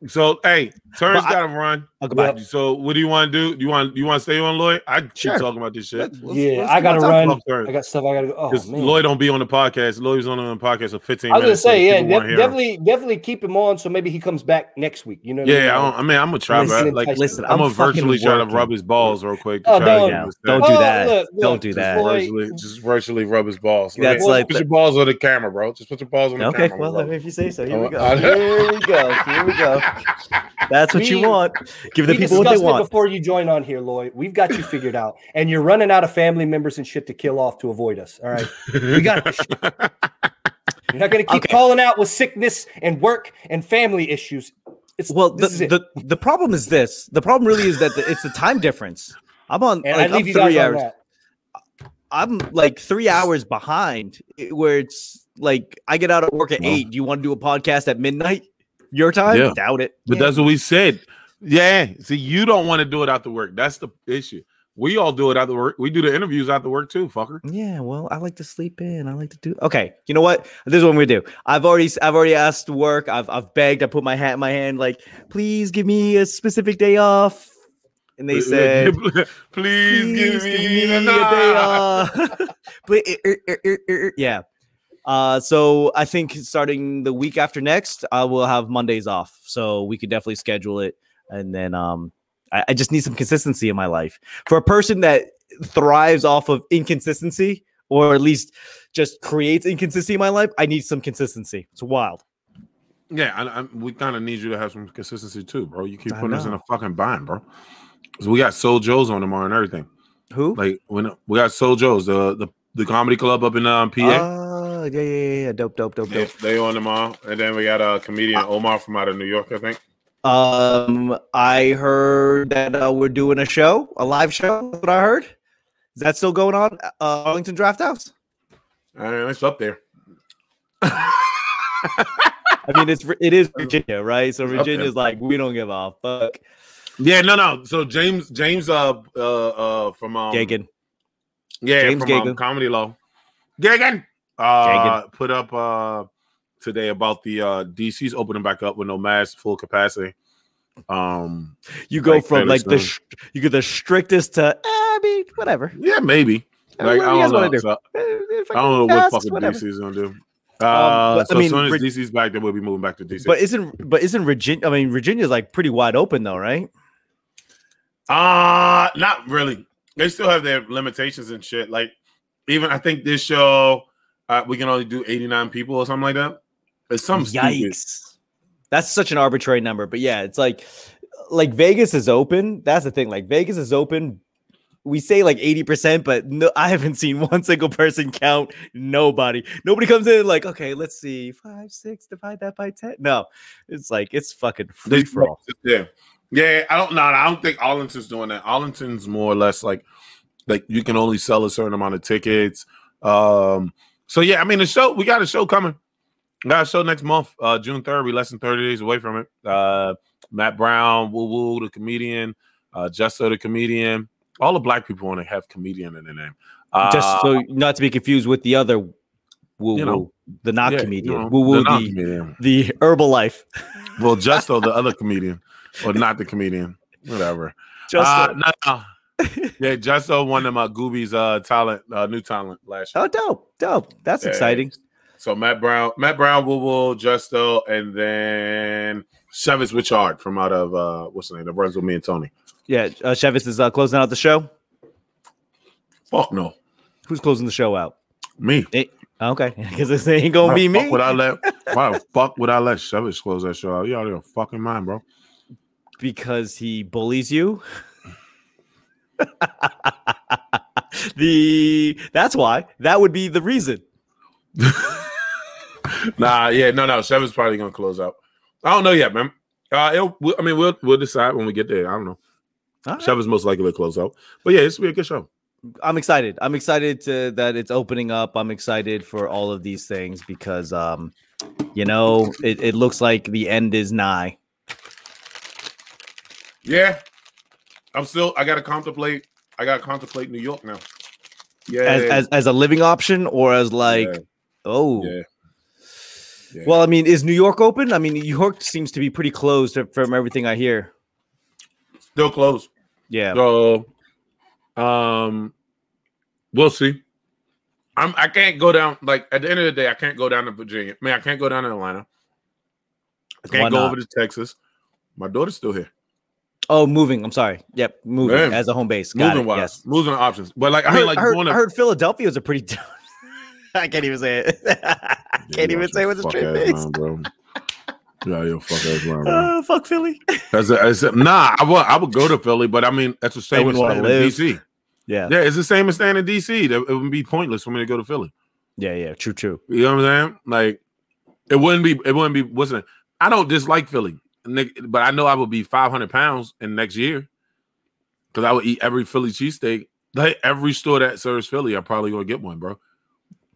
So hey, Terrence But gotta run. Oh. Yep. So what do you want to do? Do you want you want to stay on Lloyd? I keep Sure. talking about this shit. Let's- let's- yeah, let's I got to run. I got stuff I got to go. Oh, man. Lloyd don't be on the podcast. Lloyd was on the podcast for 15 I was gonna minutes. so say, yeah, people def- him. definitely, definitely keep him on so maybe he comes back next week. You know? what Yeah, I, I mean? don't, I mean, I'm gonna try, Listen, bro. Like, Listen, I'm, I'm gonna fucking virtually try to rub his balls real quick. Oh, try to don't- get Don't stay. do Oh, that. look, Don't do that. Lloyd- Virtually, just virtually rub his balls. That's Put- like put your balls on the camera, bro. Just put your balls on the camera. Okay, well, bro. if you say so, here we Oh, go. Here we go. Here we go. That's what you want. Give the people what they discussed it want. before you join on here, Lloyd. We've got you figured out, and you're running out of family members and shit to kill off to avoid us. All right, we got this. shit. You're not going to keep Okay. calling out with sickness and work and family issues. It's Well, the, is the the problem is this. The problem really is that the, it's the time difference. I'm on and like I leave I'm you guys three on hours. that. I'm like three hours behind eh, where it's like I get out of work at Well. eight. Do you want to do a podcast at midnight? Your time? Yeah. Doubt it. But that's what we said. Yeah. See, you don't want to do it after work. That's the issue. We all do it after work. We do the interviews after work too, fucker. yeah. Well, I like to sleep in. I like to do. Okay. You know what? This is what we do. I've already I've already asked work. I've I've begged. I put my hat in my hand. Like, please give me a specific day off. And they said, please, give me, a the day off. But, er, er, er, er, er, yeah. Uh, so I think starting the week after next, I will have Mondays off. So we could definitely schedule it. And then um, I, I just need some consistency in my life. For a person that thrives off of inconsistency, or at least just creates inconsistency in my life, I need some consistency. It's wild. Yeah, I, I, we kind of need you to have some consistency too, bro. You keep putting us in a fucking bind, bro. So we got Sojo's on tomorrow and everything. Who? Like when we got Sojo's, the the, the comedy club up in um, PA. Oh, yeah, yeah, yeah, yeah. Dope, dope, dope, they, dope. they on tomorrow, and then we got a comedian Omar from out of New York, I think. Um, I heard that uh, we're doing a show, a live show. That's what I heard. Is that still going on? Uh, Arlington Draft House. And it's up there. I mean, it's it is Virginia, right? So. Virginia's like, we don't give a fuck. Yeah, no, no. So James, James, uh, uh, uh from um, Gagan. yeah, James from um, Gagan. Comedy Loft, Gagan, uh, put up uh today about the uh DC's opening back up with no mask, full capacity. Um, You go Like from like the sh- you get the strictest to eh, I mean, whatever. yeah, maybe. Like, I don't know. do. So, eh, I don't know what cast, fucking whatever. DC is gonna do. Uh, but, I so mean, as soon as DC's back, then we'll be moving back to DC. But isn't but isn't Virginia? I mean, Virginia's like pretty wide open though, right? Uh not really. They still have their limitations and shit. Like even I think this show uh, we can only do 89 people or something like that. It's some stupid. Yikes! That's such an arbitrary number, but yeah, it's like like Vegas is open. That's the thing. Like Vegas is open. We say like 80%, but no, I haven't seen one single person count. Nobody. Nobody comes in like, okay, let's see. Five, six, divide that by 10. No, it's like it's fucking free for all. Yeah. Yeah, I don't know. I don't think Arlington's doing that. Arlington's more or less like like you can only sell a certain amount of tickets. Um so yeah, I mean the show we got a show coming. We got a show next month, uh June 3rd. We less than 30 days away from it. Uh Matt Brown, Woo Woo, the comedian, uh Justo the comedian. All the black people want to have comedian in their name. Uh, Just so not to be confused with the other woo You know, woo, the not yeah, comedian. you know, woo woo, the not the, comedian. the herbal life. Well, Justo, the other comedian, or not the comedian, whatever. Just uh, no, no. Yeah, Justo won them uh, Gooby's uh talent, uh, new talent last year. oh, dope, dope. That's Yeah. exciting. So Matt Brown, Matt Brown, Woo Woo, Justo, and then Chevis Richard from out of uh what's the name? That runs with me and Tony. Yeah, uh, Chevis is uh, closing out the show. Fuck no, Who's closing the show out? me. Eh, okay, because this ain't gonna Why be me. Would I let? Why the fuck would I let Chevis close that show out? You out of your fucking mind, bro? because he bullies you. the that's why that would be the reason. Nah, yeah, no, no. Seven's probably gonna close out. I don't know yet, man. Uh, I mean, we'll we'll decide when we get there. I don't know. All right. Chevis most likely to close out, but yeah, it's be a good show. I'm excited. I'm excited to, that it's opening up. I'm excited for all of these things because, um, you know, it, it looks like the end is nigh. Yeah, I'm still. I gotta contemplate. I gotta contemplate New York now. Yeah, As, as as a living option or as like, Yeah. oh, yeah. Yeah. well, I mean, is New York open? I mean, New York seems to be pretty closed from everything I hear. still closed. Yeah. So, um, we'll see. I'm. I can't go down. Like at the end of the day, I can't go down to Virginia. I mean, I can't go down to Atlanta. I can't go over to Texas. My daughter's still here. Oh, moving. I'm sorry. Yep, moving Man. as a home base. Got Moving it. wise, Yes. moving options. But like, I, I mean, heard, like I heard, going to I heard Philadelphia was a pretty. I can't even say it. I can't even say what's a straight face. bro. Yeah, yo, fuck ass mind, bro. Uh, fuck Philly. As a, as a, nah, I would I would go to Philly, but I mean that's the same as wouldn't staying in. DC. Yeah. Yeah, it's the same as staying in DC. That- It would be pointless for me to go to Philly. Yeah. Yeah. True. True. You know what I'm saying? Like it wouldn't be it wouldn't be what's it? I don't dislike Philly, Nick, but I know I would be 500 pounds in next year because I would eat every Philly cheesesteak. Like every store that serves Philly, I'm probably gonna get one, bro.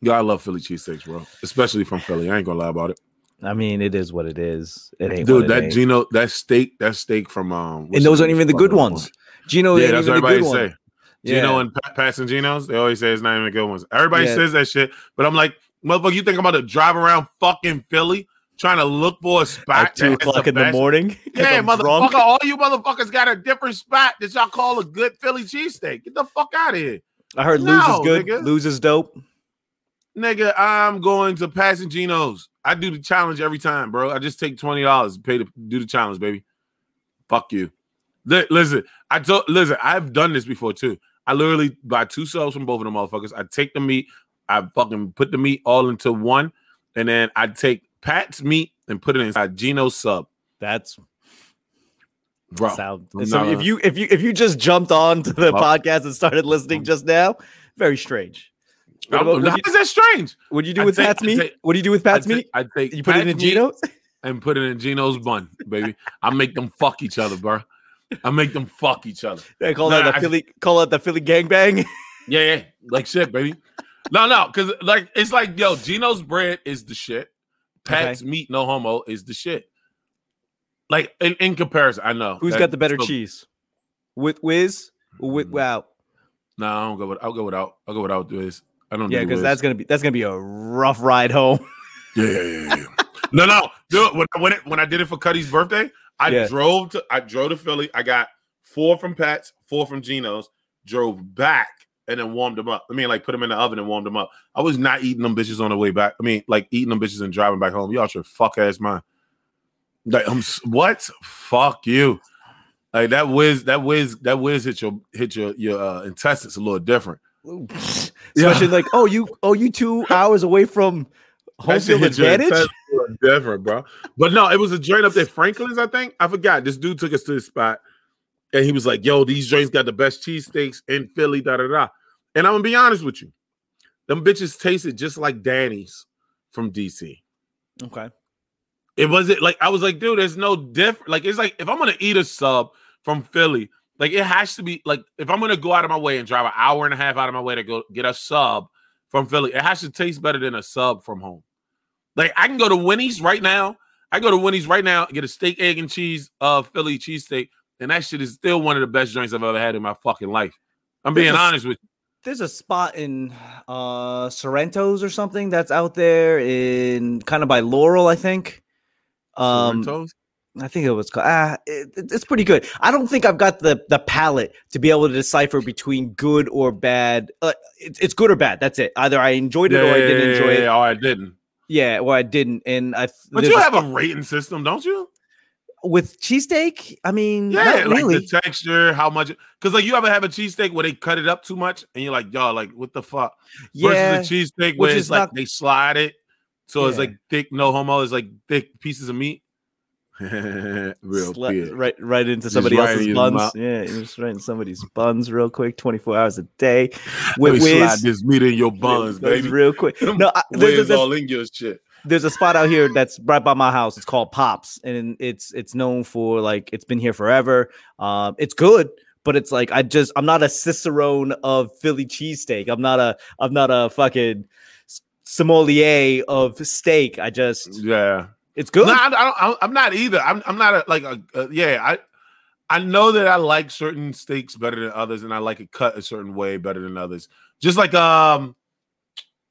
Yeah, I love Philly cheesesteaks, bro. Especially from Philly. I ain't gonna lie about it. I mean, it is what it is. It ain't. Dude, that ain't. Geno, that steak, that steak from um and those aren't even the good ones. Geno Yeah, that's what everybody good one. say. Geno Yeah. and pa- Pat's and Geno's, they always say it's not even the good ones. Everybody Yeah. says that shit, but I'm like, motherfucker, you think I'm about to drive around fucking Philly trying to look for a spot At two o'clock in the morning. Yeah, I'm motherfucker, drunk. all you motherfuckers got a different spot that y'all call a good Philly cheesesteak. Get the fuck out of here. I heard No, lose is good. nigga. Lose is dope. Nigga, I'm going to Pat's and Geno's. I do the challenge every time, bro. I just take twenty dollars, pay to do the challenge, baby. Fuck you. Li- Listen, I told listen, I've done this before too. I literally buy two subs from both of them motherfuckers. I take the meat, I fucking put the meat all into one, and then I take Pat's meat and put it inside Geno's sub, That's bro. sound. So if you if you if you just jumped on to the podcast and started listening just now, very strange. What, about, how what, is that strange? what do you do with take- Pat's meat? take- what do you do with I Pat's take, meat? I take You put it in Pat's Geno's? and put it in Geno's bun, baby. I make them fuck each other, bro. I make them fuck each other. Yeah, call Nah, that the Philly. Call it the Philly gangbang. Yeah, yeah, like shit, baby. No, no, because like it's like yo, Geno's bread is the shit. Pat's meat, no homo, is the shit. Like in, in comparison, I know Who's that- got the better so- cheese? With whiz or with Mm. wow? Nah, I don't go with. I'll go without. I'll go without this. I don't. Yeah, because that's gonna be that's gonna be a rough ride home. yeah, yeah, yeah. yeah. no, no, do it when I when, it, when I did it for Cuddy's birthday. I Yeah. drove to I drove to Philly. I got four from Pat's, four from Geno's. Drove back and then warmed them up. I mean, like put them in the oven and warmed them up. I was not eating them bitches on the way back. I mean, like eating them bitches and driving back home. Y'all should fuck ass mind. Like, I'm what? Fuck you. Like that whiz, that whiz, that whiz hit your hit your your uh, intestines a little different. Especially like, oh, you oh you two hours away from home field advantage. different, bro. But no, it was a joint up there, Franklin's. I think I forgot. This dude took us to the spot, and he was like, "Yo, these joints got the best cheesesteaks in Philly." Da da da. And I'm gonna be honest with you, them bitches tasted just like Danny's from DC. Okay. It wasn't like I was like, dude, there's no different. Like it's like if I'm gonna eat a sub from Philly, like it has to be like if I'm gonna go out of my way and drive an hour and a half out of my way to go get a sub from Philly, it has to taste better than a sub from home. Like I can go to Winnie's right now. I go to Winnie's right now, get a steak, egg, and cheese, uh, Philly cheesesteak, and that shit is still one of the best joints I've ever had in my fucking life. I'm being honest with you. There's a spot in uh Sorrento's or something that's out there in kind of by Laurel, I think. Um, Sorrento's? I think it was called. Ah, it, it- it's pretty good. I don't think I've got the the palate to be able to decipher between good or bad. Uh, it's it's good or bad. That's it. Either I enjoyed it or I didn't enjoy it. Yeah, or I didn't. Yeah, or I didn't. And I. But you have a rating system, don't you? With cheesesteak. I mean, Yeah, not like really. the texture, how much? Because like you ever have a cheesesteak where they cut it up too much, and you're like, y'all, like what the fuck? yeah, Versus a cheesesteak which where is it's like not- they slide it, so it's like thick, no homo. It's like thick pieces of meat. Real Sla- right right into somebody right in else's your buns. mouth. Yeah, just right in somebody's buns real quick, 24 hours a day. Let me With slide this meat in your buns, baby. real quick. No, I, there's, there's, there's, all in your shit. There's a spot out here that's right by my house. It's called Pops, and it's it's known for like it's been here forever. Um, it's good, but it's like I just I'm not a cicerone of Philly cheesesteak. I'm not a I'm not a fucking sommelier of steak. I just Yeah. it's good. No, I, I don't, I'm not either. I'm, I'm not a, like a, a yeah. I I know that I like certain steaks better than others, and I like it cut a certain way better than others. Just like um,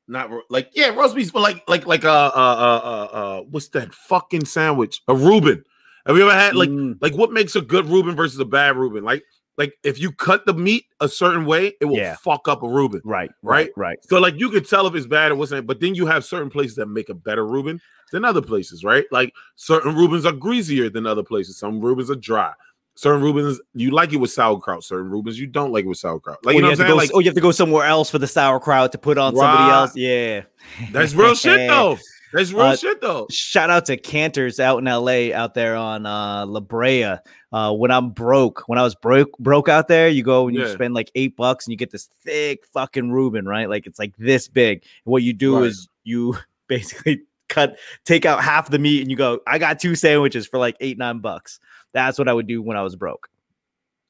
not like yeah, roast beef, but like like like uh uh uh uh, uh what's that fucking sandwich? A Reuben. Have you ever had like Mm, like what makes a good Reuben versus a bad Reuben? Like like if you cut the meat a certain way, it will Yeah. fuck up a Reuben. right, right? right, right. So like you could tell if it's bad or what's not, but then you have certain places that make a better Reuben than other places, right? Like certain Reubens are greasier than other places. Some Reubens are dry. Certain Reubens you like it with sauerkraut. Certain Reubens you don't like it with sauerkraut. Like Or you know you what I'm saying? go, Like oh, you have to go somewhere else for the sauerkraut to put on somebody else. Yeah, that's real shit though. That's real Uh, shit though. Shout out to Canter's out in LA, out there on uh, La Brea. Uh, when I'm broke, when I was broke, broke out there, you go and you Yeah. spend like eight bucks and you get this thick fucking Reuben, right? Like it's like this big. And what you do Right. is you basically cut, take out half the meat, and you go, I got two sandwiches for like eight nine bucks. That's what I would do when I was broke.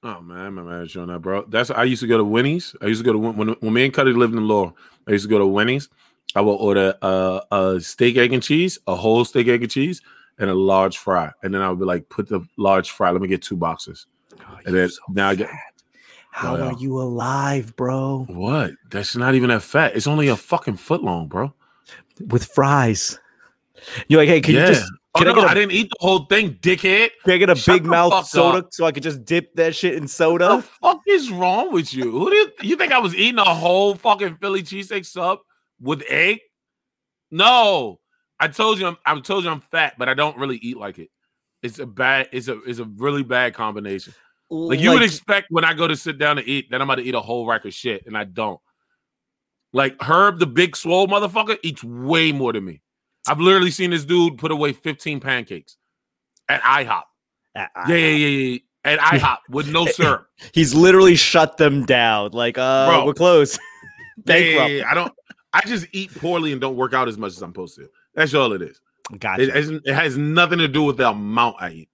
Oh man, I'm mad at you on that, bro. That's I used to go to Winnie's. I used to go to when when me and Cuddy lived in Law. I used to go to Winnie's. I would order a, a steak, egg, and cheese, a whole steak, egg, and cheese, and a large fry. And then I would be like, put the large fry. Let me get two boxes. Oh, and then now I get How yeah. are you alive, bro? what? That's not even that fat. It's only a fucking foot long, bro. With fries. You're like, hey, can yeah. you just oh, can I no, a- I didn't eat the whole thing, dickhead. can I get a Shut big mouth soda up. so I could just dip that shit in soda? What the fuck is wrong with you? Who do you, you think I was eating a whole fucking Philly cheesesteak sub with egg? No, I told you I'm, I told you I'm fat, but I don't really eat like it. It's a bad. It's a it's a really bad combination. Like you would expect when I go to sit down to eat that I'm about to eat a whole rack of shit, and I don't. Like Herb, the big swole motherfucker, eats way more than me. I've literally seen this dude put away 15 pancakes at IHOP. Uh, Yeah, yeah, yeah, yeah. At IHOP with no syrup. He's literally shut them down. Like, uh, Bro. we're closed. Yeah, yeah, yeah, I don't. I just eat poorly and don't work out as much as I'm supposed to. That's all it is. Gotcha. It, it has nothing to do with the amount I eat.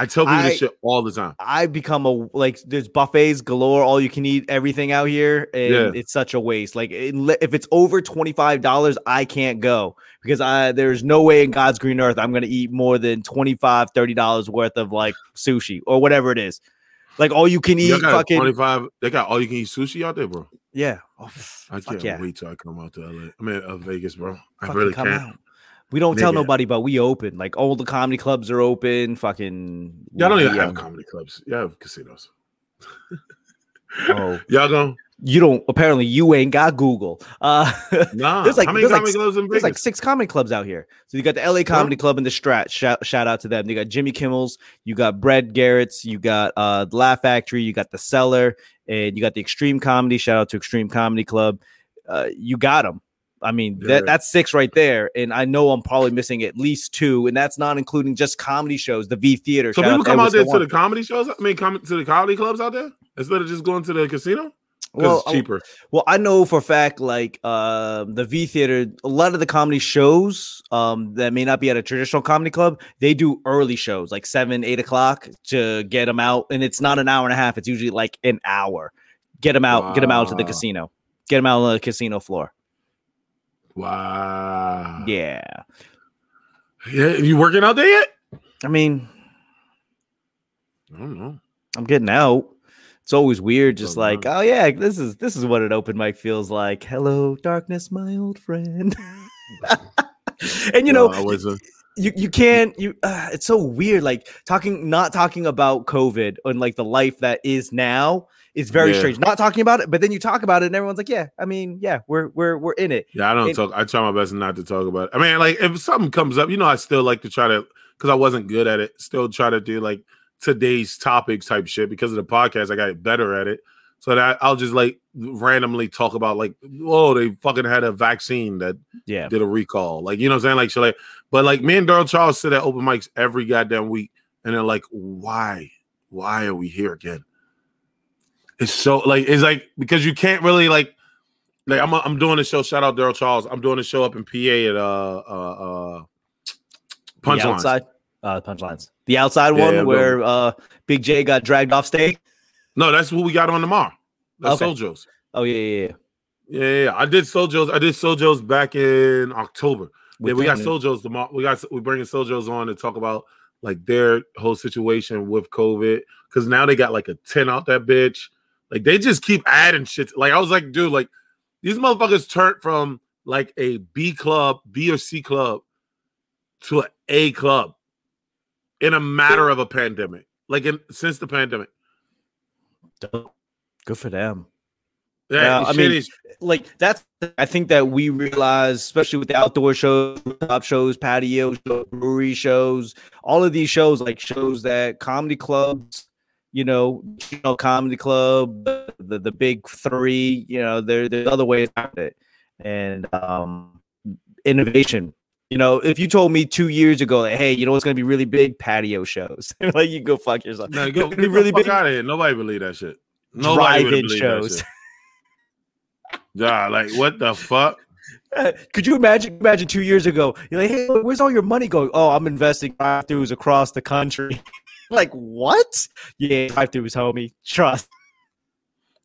I tell people I- this shit all the time. I become a like there's buffets galore, all you can eat everything out here, and Yeah. it's such a waste. Like it- if it's over twenty five dollars, I can't go because I there's no way in God's green earth I'm gonna eat more than 25 30 dollars worth of like sushi or whatever it is. Like all you can eat, fucking 25. They got all you can eat sushi out there, bro. yeah. Oh, I can't yeah. wait till I come out to LA. I mean, uh, Vegas, bro. I Fucking really come can't. out. We don't tell nobody, but we open. Like all the comedy clubs are open. Fucking Y'all don't even have comedy clubs. Y'all have casinos. Oh, Y'all going? you don't. Apparently, you ain't got Google. Uh, Nah. There's like- how many there's like clubs in There's like six comedy clubs out here. So you got the LA Comedy Club and the Strat. Shout, shout out to them. You got Jimmy Kimmel's, you got Brad Garrett's, you got uh the Laugh Factory, you got the Cellar, and you got the Extreme Comedy. Shout out to Extreme Comedy Club. Uh, you got them. I mean, that, that's six right there. And I know I'm probably missing at least two, and that's not including just comedy shows, the V Theater. so people come out there to the comedy shows. I mean, come to the comedy clubs out there instead of just going to the casino because well, it's cheaper. Well, I know for a fact, like uh, the V Theater, a lot of the comedy shows um, that may not be at a traditional comedy club, they do early shows, like seven, eight o'clock, to get them out, and it's not an hour and a half; it's usually like an hour. Get them out, get them out to the casino, get them out on the casino floor. Wow. Yeah, Yeah. You working out there yet? I mean, I don't know. I'm getting out. It's always weird, just like, oh yeah, this is this is what an open mic feels like. Hello, darkness, my old friend. and you know, Well, I was, uh, you you can't you uh, it's so weird like talking not talking about covid and like the life that is now is very Yeah. strange not talking about it but then you talk about it and everyone's like yeah i mean yeah we're we're we're in it yeah, I don't it- talk. I try my best not to talk about it. I mean, like if something comes up, you know, I still like to try to because I wasn't good at it. Still try to do like today's topics type shit because of the podcast. I got better at it. So that I'll just like randomly talk about like, oh, they fucking had a vaccine that yeah did a recall. Like, you know what I'm saying? Like, shit like, but like me and Daryl Charles sit at open mics every goddamn week, and they're like, why? Why are we here again? It's so like it's like because you can't really like like I'm I'm doing a show. Shout out Daryl Charles. I'm doing a show up in PA at uh uh uh the outside uh punchlines the outside Yeah, one yeah, where uh big j got dragged off stage No, that's what we got on tomorrow. That's Okay. Sojo's. oh yeah yeah, yeah. Yeah, yeah. I did Sojo's. I did Sojo's back in October. With yeah, we got. Sojo's tomorrow. We got we bringing Sojo's on to talk about like their whole situation with COVID because now they got like a ten out that bitch. Like they just keep adding shit. Like I was like, dude, like these motherfuckers turned from like a B club, B or C club to an A club in a matter of a pandemic. Like in since the pandemic. Good for them Yeah, I mean, is- like that's I think that we realize, especially with the outdoor shows, top shows, patio shows, brewery shows, all of these shows, like shows that comedy clubs, you know, you know, comedy club, the, the, big three, you know, there there's other ways around it, and um, innovation. You know, if you told me two years ago, like, hey, you know what's going to be really big? Patio shows. like you go fuck yourself. No, It's go, gonna be really fuck big out of here. Nobody believe that shit. Nobody drive-in shows. Yeah, like what the fuck? Could you imagine? Imagine two years ago, you're like, "Hey, where's all your money going?" Oh, I'm investing drive-throughs across the country. like what? Yeah, drive-throughs, homie. Trust.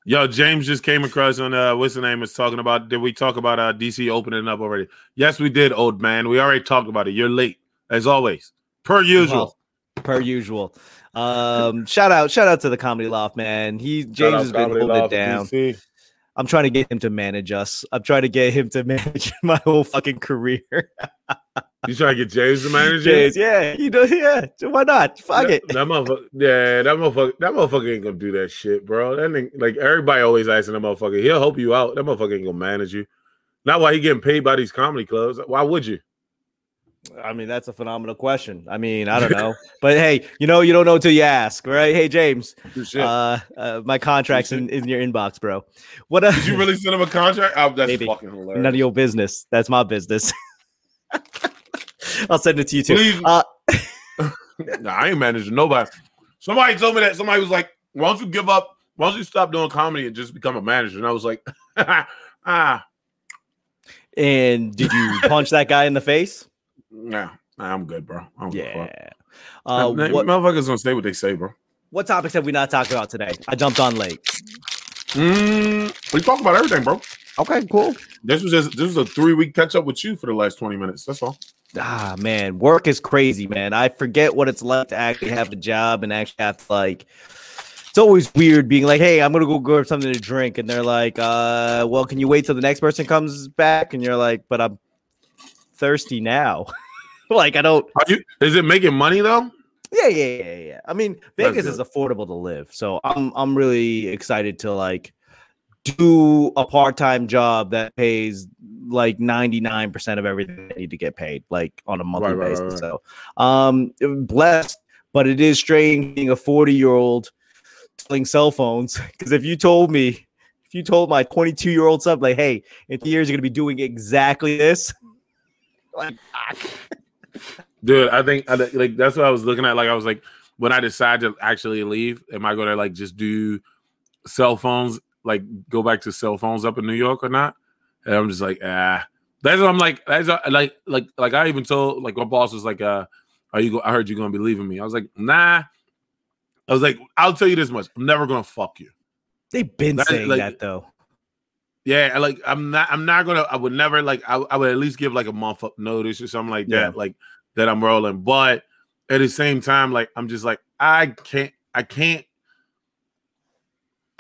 Yo, James just came across on uh what's the name is talking about. Did we talk about uh DC opening up already? Yes, we did, old man. We already talked about it. You're late, as always. Per usual. Well, per usual. Um, shout out, shout out to the comedy loft, man. He James has been holding it down. I'm trying to get him to manage us. I'm trying to get him to manage my whole fucking career. You trying to get James to manage James, yeah, you know, yeah. So why not? Fuck that, it. That motherfucker, yeah, that motherfucker, that motherfucker ain't gonna do that shit, bro. That ain't, like everybody always asking that motherfucker. He'll help you out. That motherfucker ain't gonna manage you. Not why he getting paid by these comedy clubs. Why would you? I mean, that's a phenomenal question. I mean, I don't know, but hey, you know, you don't know until you ask, right? Hey, James, uh, uh, my contract's in, in your inbox, bro. What? Uh, Did you really send him a contract? Oh, that's Maybe. fucking hilarious. None of your business. That's my business. I'll send it to you too. Uh, Nah, I ain't managing nobody. Somebody told me that somebody was like, "Why don't you give up? Why don't you stop doing comedy and just become a manager?" And I was like, "Ah, and did you punch that guy in the face? nah, nah, I'm good, bro. I don't give a fuck. Yeah. Uh, what, Motherfuckers gonna say what they say, bro. what topics have we not talked about today? I jumped on late. Mm, we talk about everything, bro. Okay, cool. This was just this was a three week catch up with you for the last twenty minutes. That's all. Ah, man, work is crazy, man. I forget what it's like to actually have a job and actually have to like. It's always weird being like, "Hey, I'm gonna go grab something to drink," and they're like, "Uh, well, can you wait till the next person comes back?" And you're like, "But I'm thirsty now." like, I don't. Are you? Is it making money though? Yeah, yeah, yeah, yeah. I mean, Vegas is affordable to live, so I'm I'm really excited to like do a part time job that pays like 99 percent of everything I need to get paid, like on a monthly Right, right, right, basis. So, um, blessed, but it is strange being a 40 year old selling cell phones. Because if you told me, if you told my 22 year old son, like, hey, in three years you're gonna be doing exactly this, like, Dude, I think I, think- like that's what I was looking at. Like I was like, when I decide to actually leave, am I gonna like just do cell phones, like go back to cell phones up in New York or not? And I'm just like, ah. That's what I'm like. That's what- like like like I even told like my boss was like, uh, are you? Go- I heard you're gonna be leaving me. I was like, nah. I was like, I'll tell you this much: I'm never gonna fuck you. they've been That- saying like- that though. Yeah, like I'm not. I'm not gonna. I would never like. I, I would at least give like a month up notice or something like Yeah. that. Like that I'm rolling. But at the same time, like I'm just like I can't. I can't.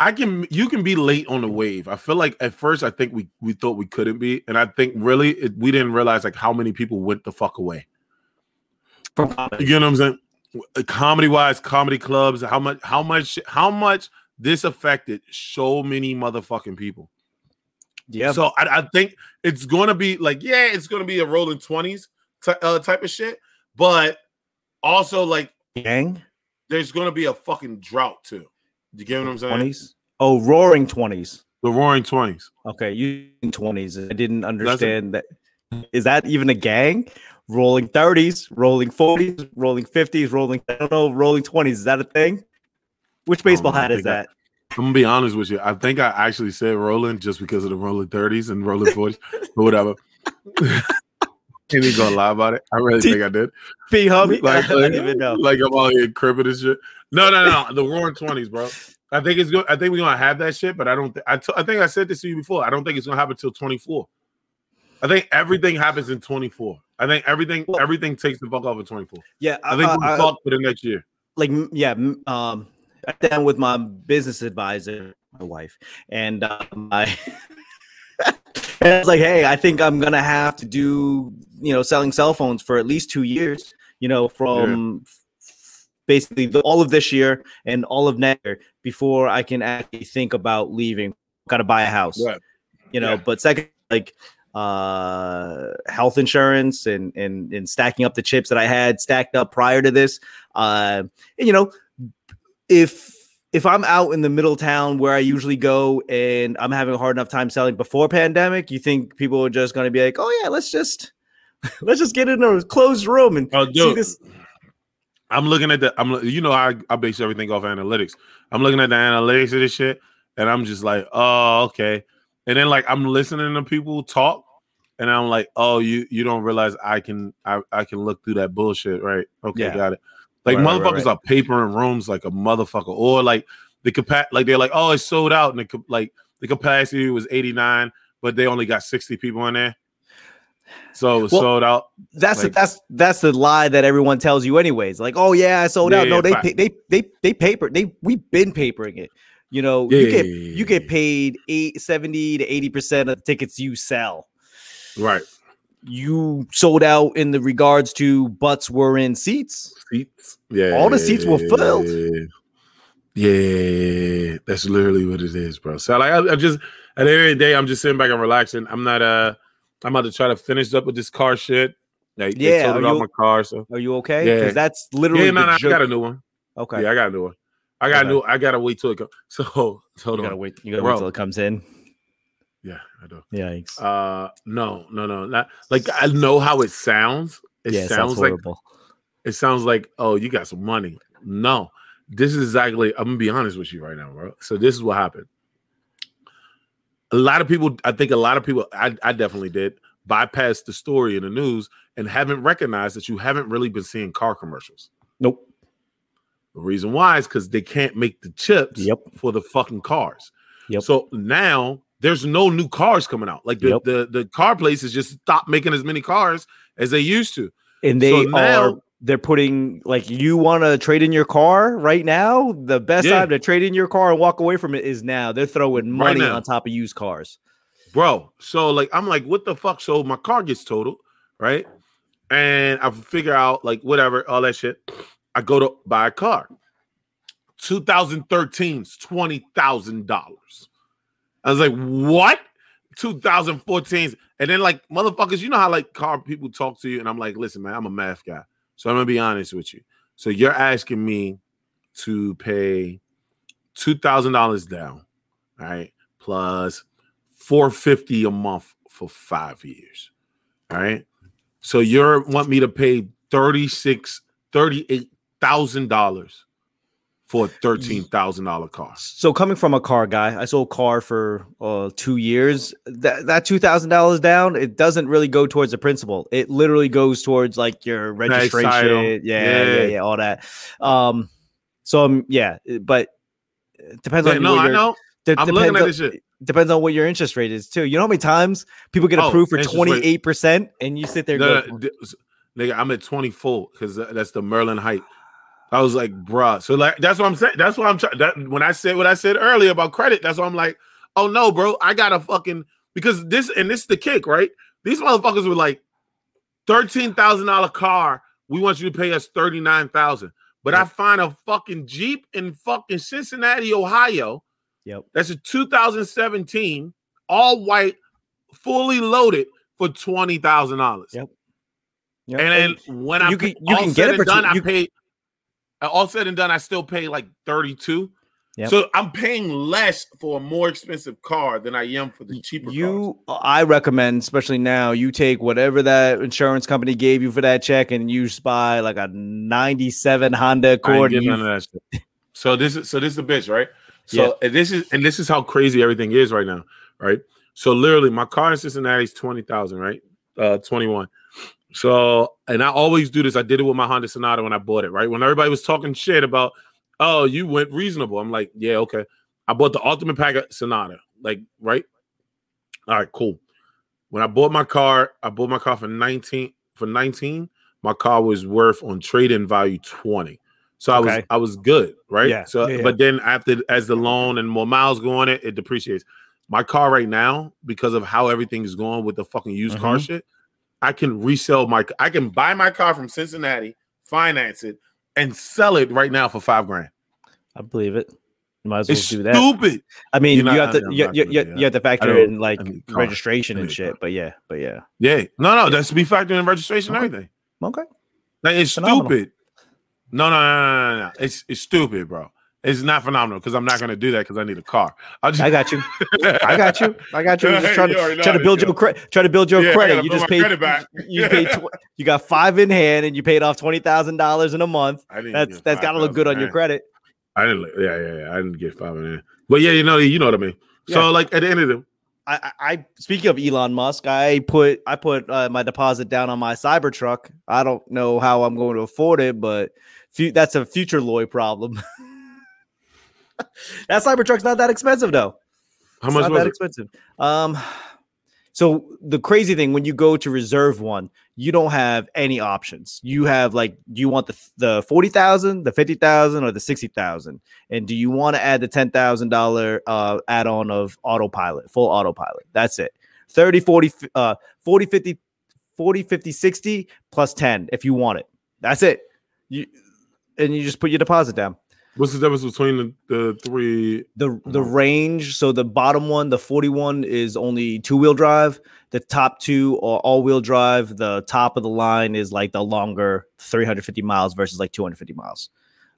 I can. You can be late on the wave. I feel like at first I think we we thought we couldn't be, and I think really it, we didn't realize like how many people went the fuck away. From You know what I'm saying? Comedy wise, comedy clubs. How much? How much? How much this affected so many motherfucking people. yeah, So I, I think it's going to be like, yeah, it's going to be a rolling twenties ty- uh, type of shit, but also like gang there's going to be a fucking drought too. You get what I'm saying? twenties. Oh, roaring twenties. The roaring twenties. Okay, you twenties. I didn't understand that. Is that even a gang? Rolling thirties, rolling forties, rolling fifties, rolling. I don't know. Rolling twenties. Is that a thing? Which baseball hat is think I- that? I'm gonna be honest with you. I think I actually said rolling just because of the rolling thirties and rolling forties, but whatever. Ain't even gonna lie about it. I really T- think I did. B homie. Like, I don't even know. like I'm all here cribbing and shit. No, no, no. The roaring twenties, bro. I think it's good. I think we're gonna have that shit, but I don't. Th- I, t- I think I said this to you before. I don't think it's gonna happen until 24. I think everything happens in 24. I think everything Well- everything takes the fuck off in 24. Yeah, I think uh, we're uh, fucked for the next year. like yeah um I down with my business advisor my wife and um, I and I was like hey I think I'm gonna have to do you know selling cell phones for at least two years you know from f- basically the, all of this year and all of next year before I can actually think about leaving gotta buy a house Right. you know Yeah. but second like uh health insurance and and and stacking up the chips that i had stacked up prior to this uh and, you know if if i'm out in the middle town where i usually go and i'm having a hard enough time selling before pandemic you think people are just going to be like oh yeah let's just let's just get in a closed room and Oh, see this I'm looking at the. I'm. You know, I I base everything off analytics. I'm looking at the analytics of this shit, and I'm just like, oh, okay. And then like I'm listening to people talk, and I'm like, oh, you you don't realize I can I I can look through that bullshit, right? Okay, Yeah. got it. Like Right, right, motherfuckers right. are papering rooms like a motherfucker, or like the capa- like they're like, oh, it's sold out, and the like the capacity was 89, but they only got 60 people in there, so Well, sold out. that's the, Like- that's that's the lie that everyone tells you anyways like oh yeah i sold out Yeah, no they fact. pa- they they they paper they we've been papering it you know you get yeah, yeah, you get paid eight, 70 to 80 percent of the tickets you sell Right. you sold out in the regards to butts were in seats seats. Yeah, All the seats were filled. Yeah, that's literally what it is, bro. So like, I, I'm just at the end of the day, I'm just sitting back and relaxing. I'm not. Uh, I'm about to try to finish up with this car shit. Like, they Yeah, totaled are out my car. So are you okay Yeah. because that's literally yeah, no, no, I got a new one. okay Yeah, I got a new one. I got a Okay. new. I gotta wait till it comes. So hold you gotta on. wait you gotta Bro. wait till it comes in Yeah, I do. yikes Uh, no, no, no, not like I know how it sounds. It yeah it sounds sounds like horrible it sounds like oh you got some money no this is exactly i'm gonna be honest with you right now bro so this is what happened a lot of people i think a lot of people i, I definitely did bypass the story in the news and haven't recognized that you haven't really been seeing car commercials nope the reason why is because they can't make the chips Yep. for the fucking cars Yep. so now there's no new cars coming out like the, Yep. the the car places just stopped making as many cars as they used to and they So now- are they're putting like you want to trade in your car right now the best Yeah. time to trade in your car and walk away from it is now they're throwing money now. on top of used cars bro. So like I'm like, what the fuck? So my car gets totaled, right? And I figure out like whatever, all that shit. I go to buy a car. 2013's twenty thousand dollars. I was like, what? 2014's, and then like motherfuckers, you know how like car people talk to you, and I'm like, listen, man, I'm a math guy, so I'm gonna be honest with you. So you're asking me to pay two thousand dollars down, all right, plus four fifty a month for five years, all right. So you're want me to pay thirty six, thirty eight thousand dollars for a thirteen thousand dollar car. So coming from a car guy, I sold a car for uh, two years. That that two thousand dollars down, it doesn't really go towards the principal. It literally goes towards like your registration, yeah, yeah, Yeah. yeah, all that. Um, so um, yeah, but it depends Yeah, on no, what I your- know. de- I'm looking at on- this shit. Depends on what your interest rate is too. You know how many times people get Oh, approved for twenty eight percent, and you sit there No, going, no, nigga, I'm at 24 because that's the Merlin height. I was like, bruh. So like that's what I'm saying. That's what I'm trying. That when I said what I said earlier about credit, that's why I'm like, oh no, bro, I got to fucking because this and this is the kick, right? These motherfuckers were like, thirteen thousand dollar car. We want you to pay us thirty nine thousand. But I find a fucking Jeep in fucking Cincinnati, Ohio. "Yep, That's a 2017, all white, fully loaded for twenty thousand dollars. Yep. yep." And then when I you pay, can- you can get it done, I paid. All said and done, I still pay like thirty two. Yep. So I'm paying less for a more expensive car than I am for the cheaper cars. you i recommend especially now you take whatever that insurance company gave you for that check and you buy like a 97 honda accord you, none of that shit. So this is so this is the bitch, right? So and this is and this is how crazy everything is right now, right? So literally, my car in Cincinnati is twenty thousand, right? Uh, twenty one. So and I always do this. I did it with my Hyundai Sonata when I bought it, right? When everybody was talking shit about, oh, you went reasonable. I'm like, yeah, okay. I bought the ultimate pack of Sonata, like, right? All right, cool. When I bought my car, I bought my car for 19 for 19. My car was worth on trade-in value 20. So I was I was good, right? Yeah, So yeah, yeah. but then after as the loan and more miles go on it, it depreciates. My car right now, because of how everything is going with the fucking used car Mhm. shit, I can resell my I can buy my car from Cincinnati, finance it, and sell it right now for five grand. i believe it you might as well It's do that stupid. i mean You're you not- have to you, you, you, you have to factor in like I car. registration and shit but yeah but yeah Yeah, no, no, that's to be factored in registration and Okay. everything. okay Like it's Phenomenal. stupid. No, no, no, no, no, no. It's it's stupid, bro. It's not phenomenal because I'm not gonna do that because I need a car. I'll just, i got you i got you i got you Yeah, just trying you to know try to build yeah. your credit try to build your Yeah, credit you just paid back. you paid tw- you got five in hand and you paid off twenty thousand dollars in a month that's that's got to look good on your credit I didn't. Yeah, yeah, yeah. I didn't get five in there, but yeah, you know, you know what I mean. So like at the end of the, I, I speaking of Elon Musk, I put I put uh, my deposit down on my Cybertruck. I don't know how I'm going to afford it, but that's a future Lloyd problem. that Cybertruck's not that expensive though. how It's much not was that it? expensive. Um, so the crazy thing when you go to reserve one, you don't have any options. You have like, do you want the the forty thousand, the fifty thousand, or the sixty thousand? And do you want to add the ten thousand dollar uh add on of autopilot, full autopilot? That's it. 30, 40, uh, 40, 50, 40, 50, 60 plus 10 if you want it. That's it. You and you just put your deposit down What's the difference between the, the three? the the range so the bottom one the 41 is only two wheel drive the top two are all wheel drive the top of the line is like the longer 350 miles versus like 250 miles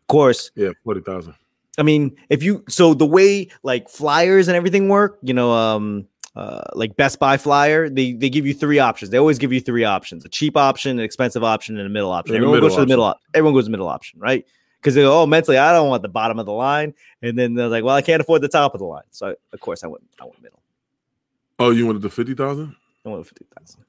of course Yeah, forty thousand. i mean if you so the way like flyers and everything work you know um uh, like Best Buy flyer, they they give you three options. They always give you three options: a cheap option, an expensive option, and a middle option. And Everyone goes middle to the middle. Everyone goes to the middle option, right? Because they go, oh, mentally, I don't want the bottom of the line, and then they're like, well, I can't afford the top of the line, so of course I went, I went middle. Oh, you wanted the fifty thousand? I went fifty thousand.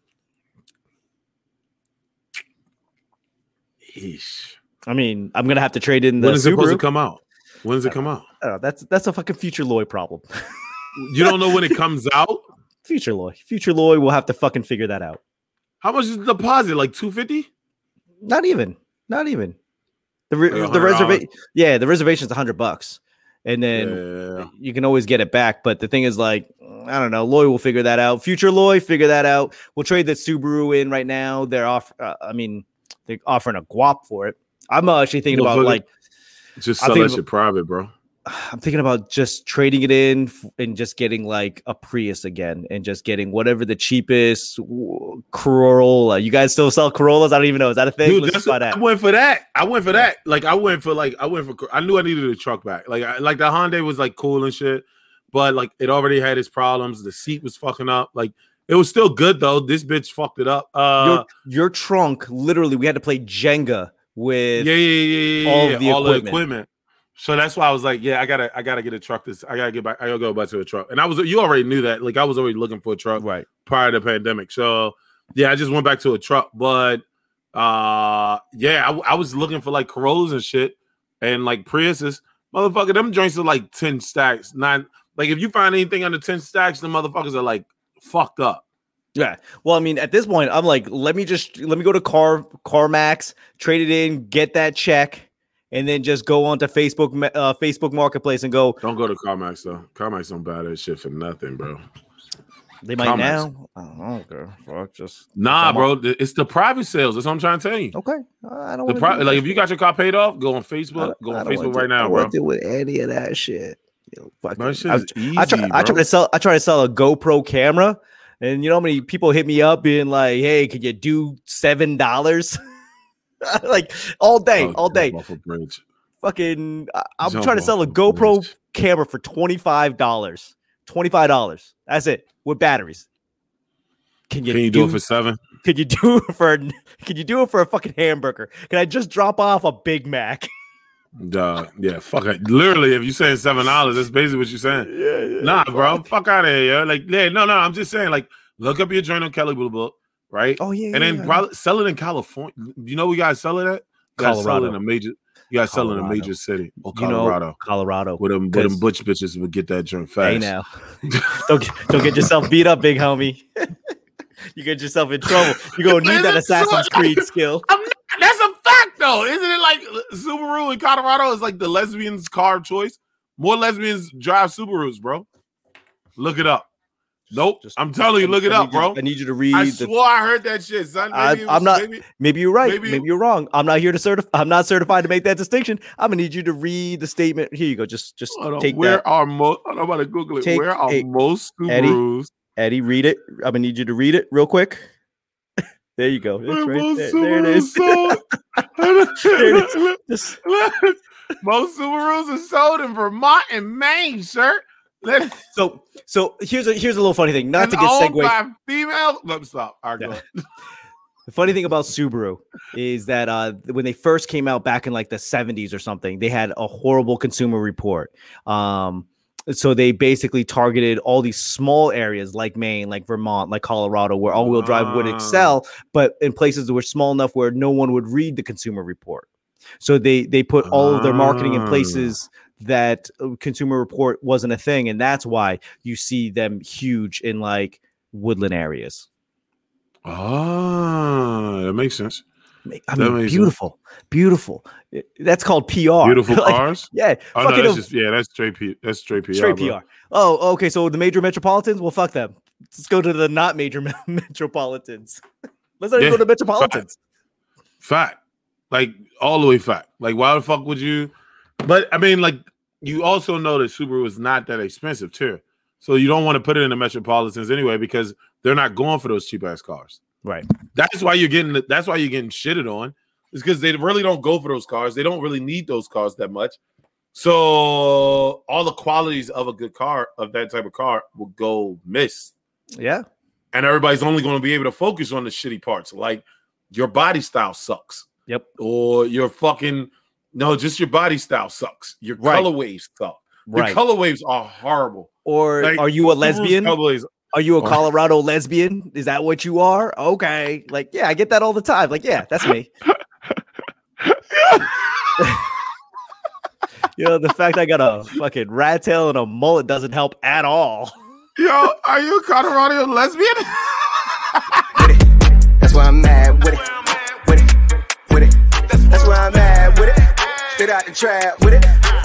Yeesh. I mean, I'm gonna have to trade in the When is it supposed to Subaru. come out? When does it come out? Know, that's that's a fucking future Lloyd problem. You don't know when it comes out. future Lloyd, future Lloyd will have to fucking figure that out. How much is the deposit? Like two fifty? Not even, not even. The re- Like the reservation, yeah, the reservation's hundred bucks, and then Yeah. you can always get it back. But the thing is, like, I don't know. Lloyd will figure that out. Future Lloyd, figure that out. We'll trade the Subaru in right now. They're off. Uh, I mean, they're offering a guap for it. I'm actually thinking about like Just sell that shit private, bro. I'm thinking about just trading it in and just getting like a Prius again and just getting whatever the cheapest Corolla. You guys still sell Corollas? I don't even know. Is that a thing? Dude, buy I went for that. I went for that. Like I went for like I went for. I knew I needed a truck back. Like I, like the Hyundai was like cool and shit, but like it already had its problems. The seat was fucking up. Like it was still good though. This bitch fucked it up. Uh, your, your trunk, literally, we had to play Jenga with yeah, yeah, yeah, yeah, all yeah, the all equipment. the equipment. So that's why I was like, yeah, I gotta, I gotta get a truck. This, I gotta get back. I gotta go back to a truck. And I was, you already knew that. Like I was already looking for a truck right. prior to the pandemic. So yeah, I just went back to a truck. But uh yeah, I, I was looking for like Corollas and shit and like Priuses. Motherfucker, them joints are like 10 stacks. Nine like if you find anything under 10 stacks, the motherfuckers are like fucked up. Yeah. Well, I mean, at this point, I'm like, let me just let me go to Car CarMax, trade it in, get that check, and then just go onto Facebook uh, Facebook Marketplace and go. Don't go to CarMax though. CarMax don't buy that shit for nothing, bro. They might CarMax. now. I don't care. Fuck, just Nah, on. bro. It's the private sales. That's what I'm trying to tell you. okay. I don't The pri- do like if you got your car paid off, go on Facebook. Go on Facebook right do- I now, don't bro. deal with any of that shit. You know, fucking- That shit I- is easy, I try, I try to sell. I try to sell a GoPro camera, and you know how many people hit me up being like, "Hey, could you do seven dollars?" like all day, Oh, all day. a bridge. Fucking, I- I'm Jump trying to sell a GoPro bridge. camera for twenty five dollars. Twenty five dollars. That's it with batteries. Can you, Can you do it for seven? Can you do it for? Can you do it for a fucking hamburger? Can I just drop off a Big Mac? Duh. Yeah, fuck it. Literally, if you're saying seven dollars, that's basically what you're saying. yeah, yeah. Nah, bro, fuck out of here, yo. Like, yeah, no, no. I'm just saying, like, look up your journal, Kelley Blue Book, right? Oh yeah, and then yeah. probably sell it in California. You know, we gotta sell it at. You gotta sell it Colorado. in a major. You gotta sell it in a major city or you know, Colorado. Colorado. where them, with them butch bitches would get that joint fast. Hey now, don't get- don't get yourself beat up, big homie. you get yourself in trouble. You're gonna need that Assassin's so- Creed skill. I'm not, that's a fact, though, isn't it? Like uh, Subaru in Colorado is like the lesbians' car of choice. More lesbians drive Subarus, bro. Look it up. Nope, Just- I'm telling you, look it I up, need you- bro. I need you to read. I the, swore I heard that shit, son. I- Maybe I'm was- not- Maybe, maybe you're right. maybe- Maybe, you're wrong. I'm not here to certify. I'm not certified to make that distinction. I'm gonna need you to read the statement. Here you go. Just just on, take where that, are most? I'm about to Google it. Take where are a- most Eddie? Subarus? Eddie. Read it. I'm gonna need you to read it real quick. there you go. Right most there. There it is. There it Just most Subarus are sold in Vermont and Maine, sir. So so here's a here's a little funny thing. Not and to get by female. Let me stop. All right, Yeah. The funny thing about Subaru is that uh, when they first came out back in like the 70s or something, they had a horrible consumer report. Um, so they basically targeted all these small areas like Maine, like Vermont, like Colorado, where all-wheel drive would Ah. excel, but in places that were small enough where no one would read the consumer report. So they they put all of their marketing in Ah. places that consumer report wasn't a thing, and that's why you see them huge in like woodland areas. Ah, that makes sense. I That mean, makes sense. beautiful, beautiful. That's called PR. Beautiful Like, cars. yeah, Oh no, that's just yeah, that's straight P. That's straight PR. straight bro. PR. Oh, okay. So the major metropolitans, well, fuck them. Let's go to the not major me- metropolitans. Let's not even Yeah, go to the metropolitans. Fact, like all the way fact. Like why the fuck would you? But I mean, like you also know that Subaru is not that expensive too, so you don't want to put it in the metropolitans anyway because they're not going for those cheap ass cars. Right. That's why you're getting. That's why you're getting shitted on. Is because they really don't go for those cars. They don't really need those cars that much. So all the qualities of a good car of that type of car will go miss, Yeah. and everybody's only going to be able to focus on the shitty parts, like your body style sucks, Yep. or your fucking no, just your body style sucks. Your Right. color waves suck. Your Right. color waves are horrible. or Like, are you a lesbian? Are you a Colorado lesbian? Is that what you are? Okay. Like, yeah, I get that all the time. Like, yeah, that's me. You know, the fact I got a fucking rat tail and a mullet doesn't help at all. Yo, are you a Colorado lesbian? Straight out the trap with it.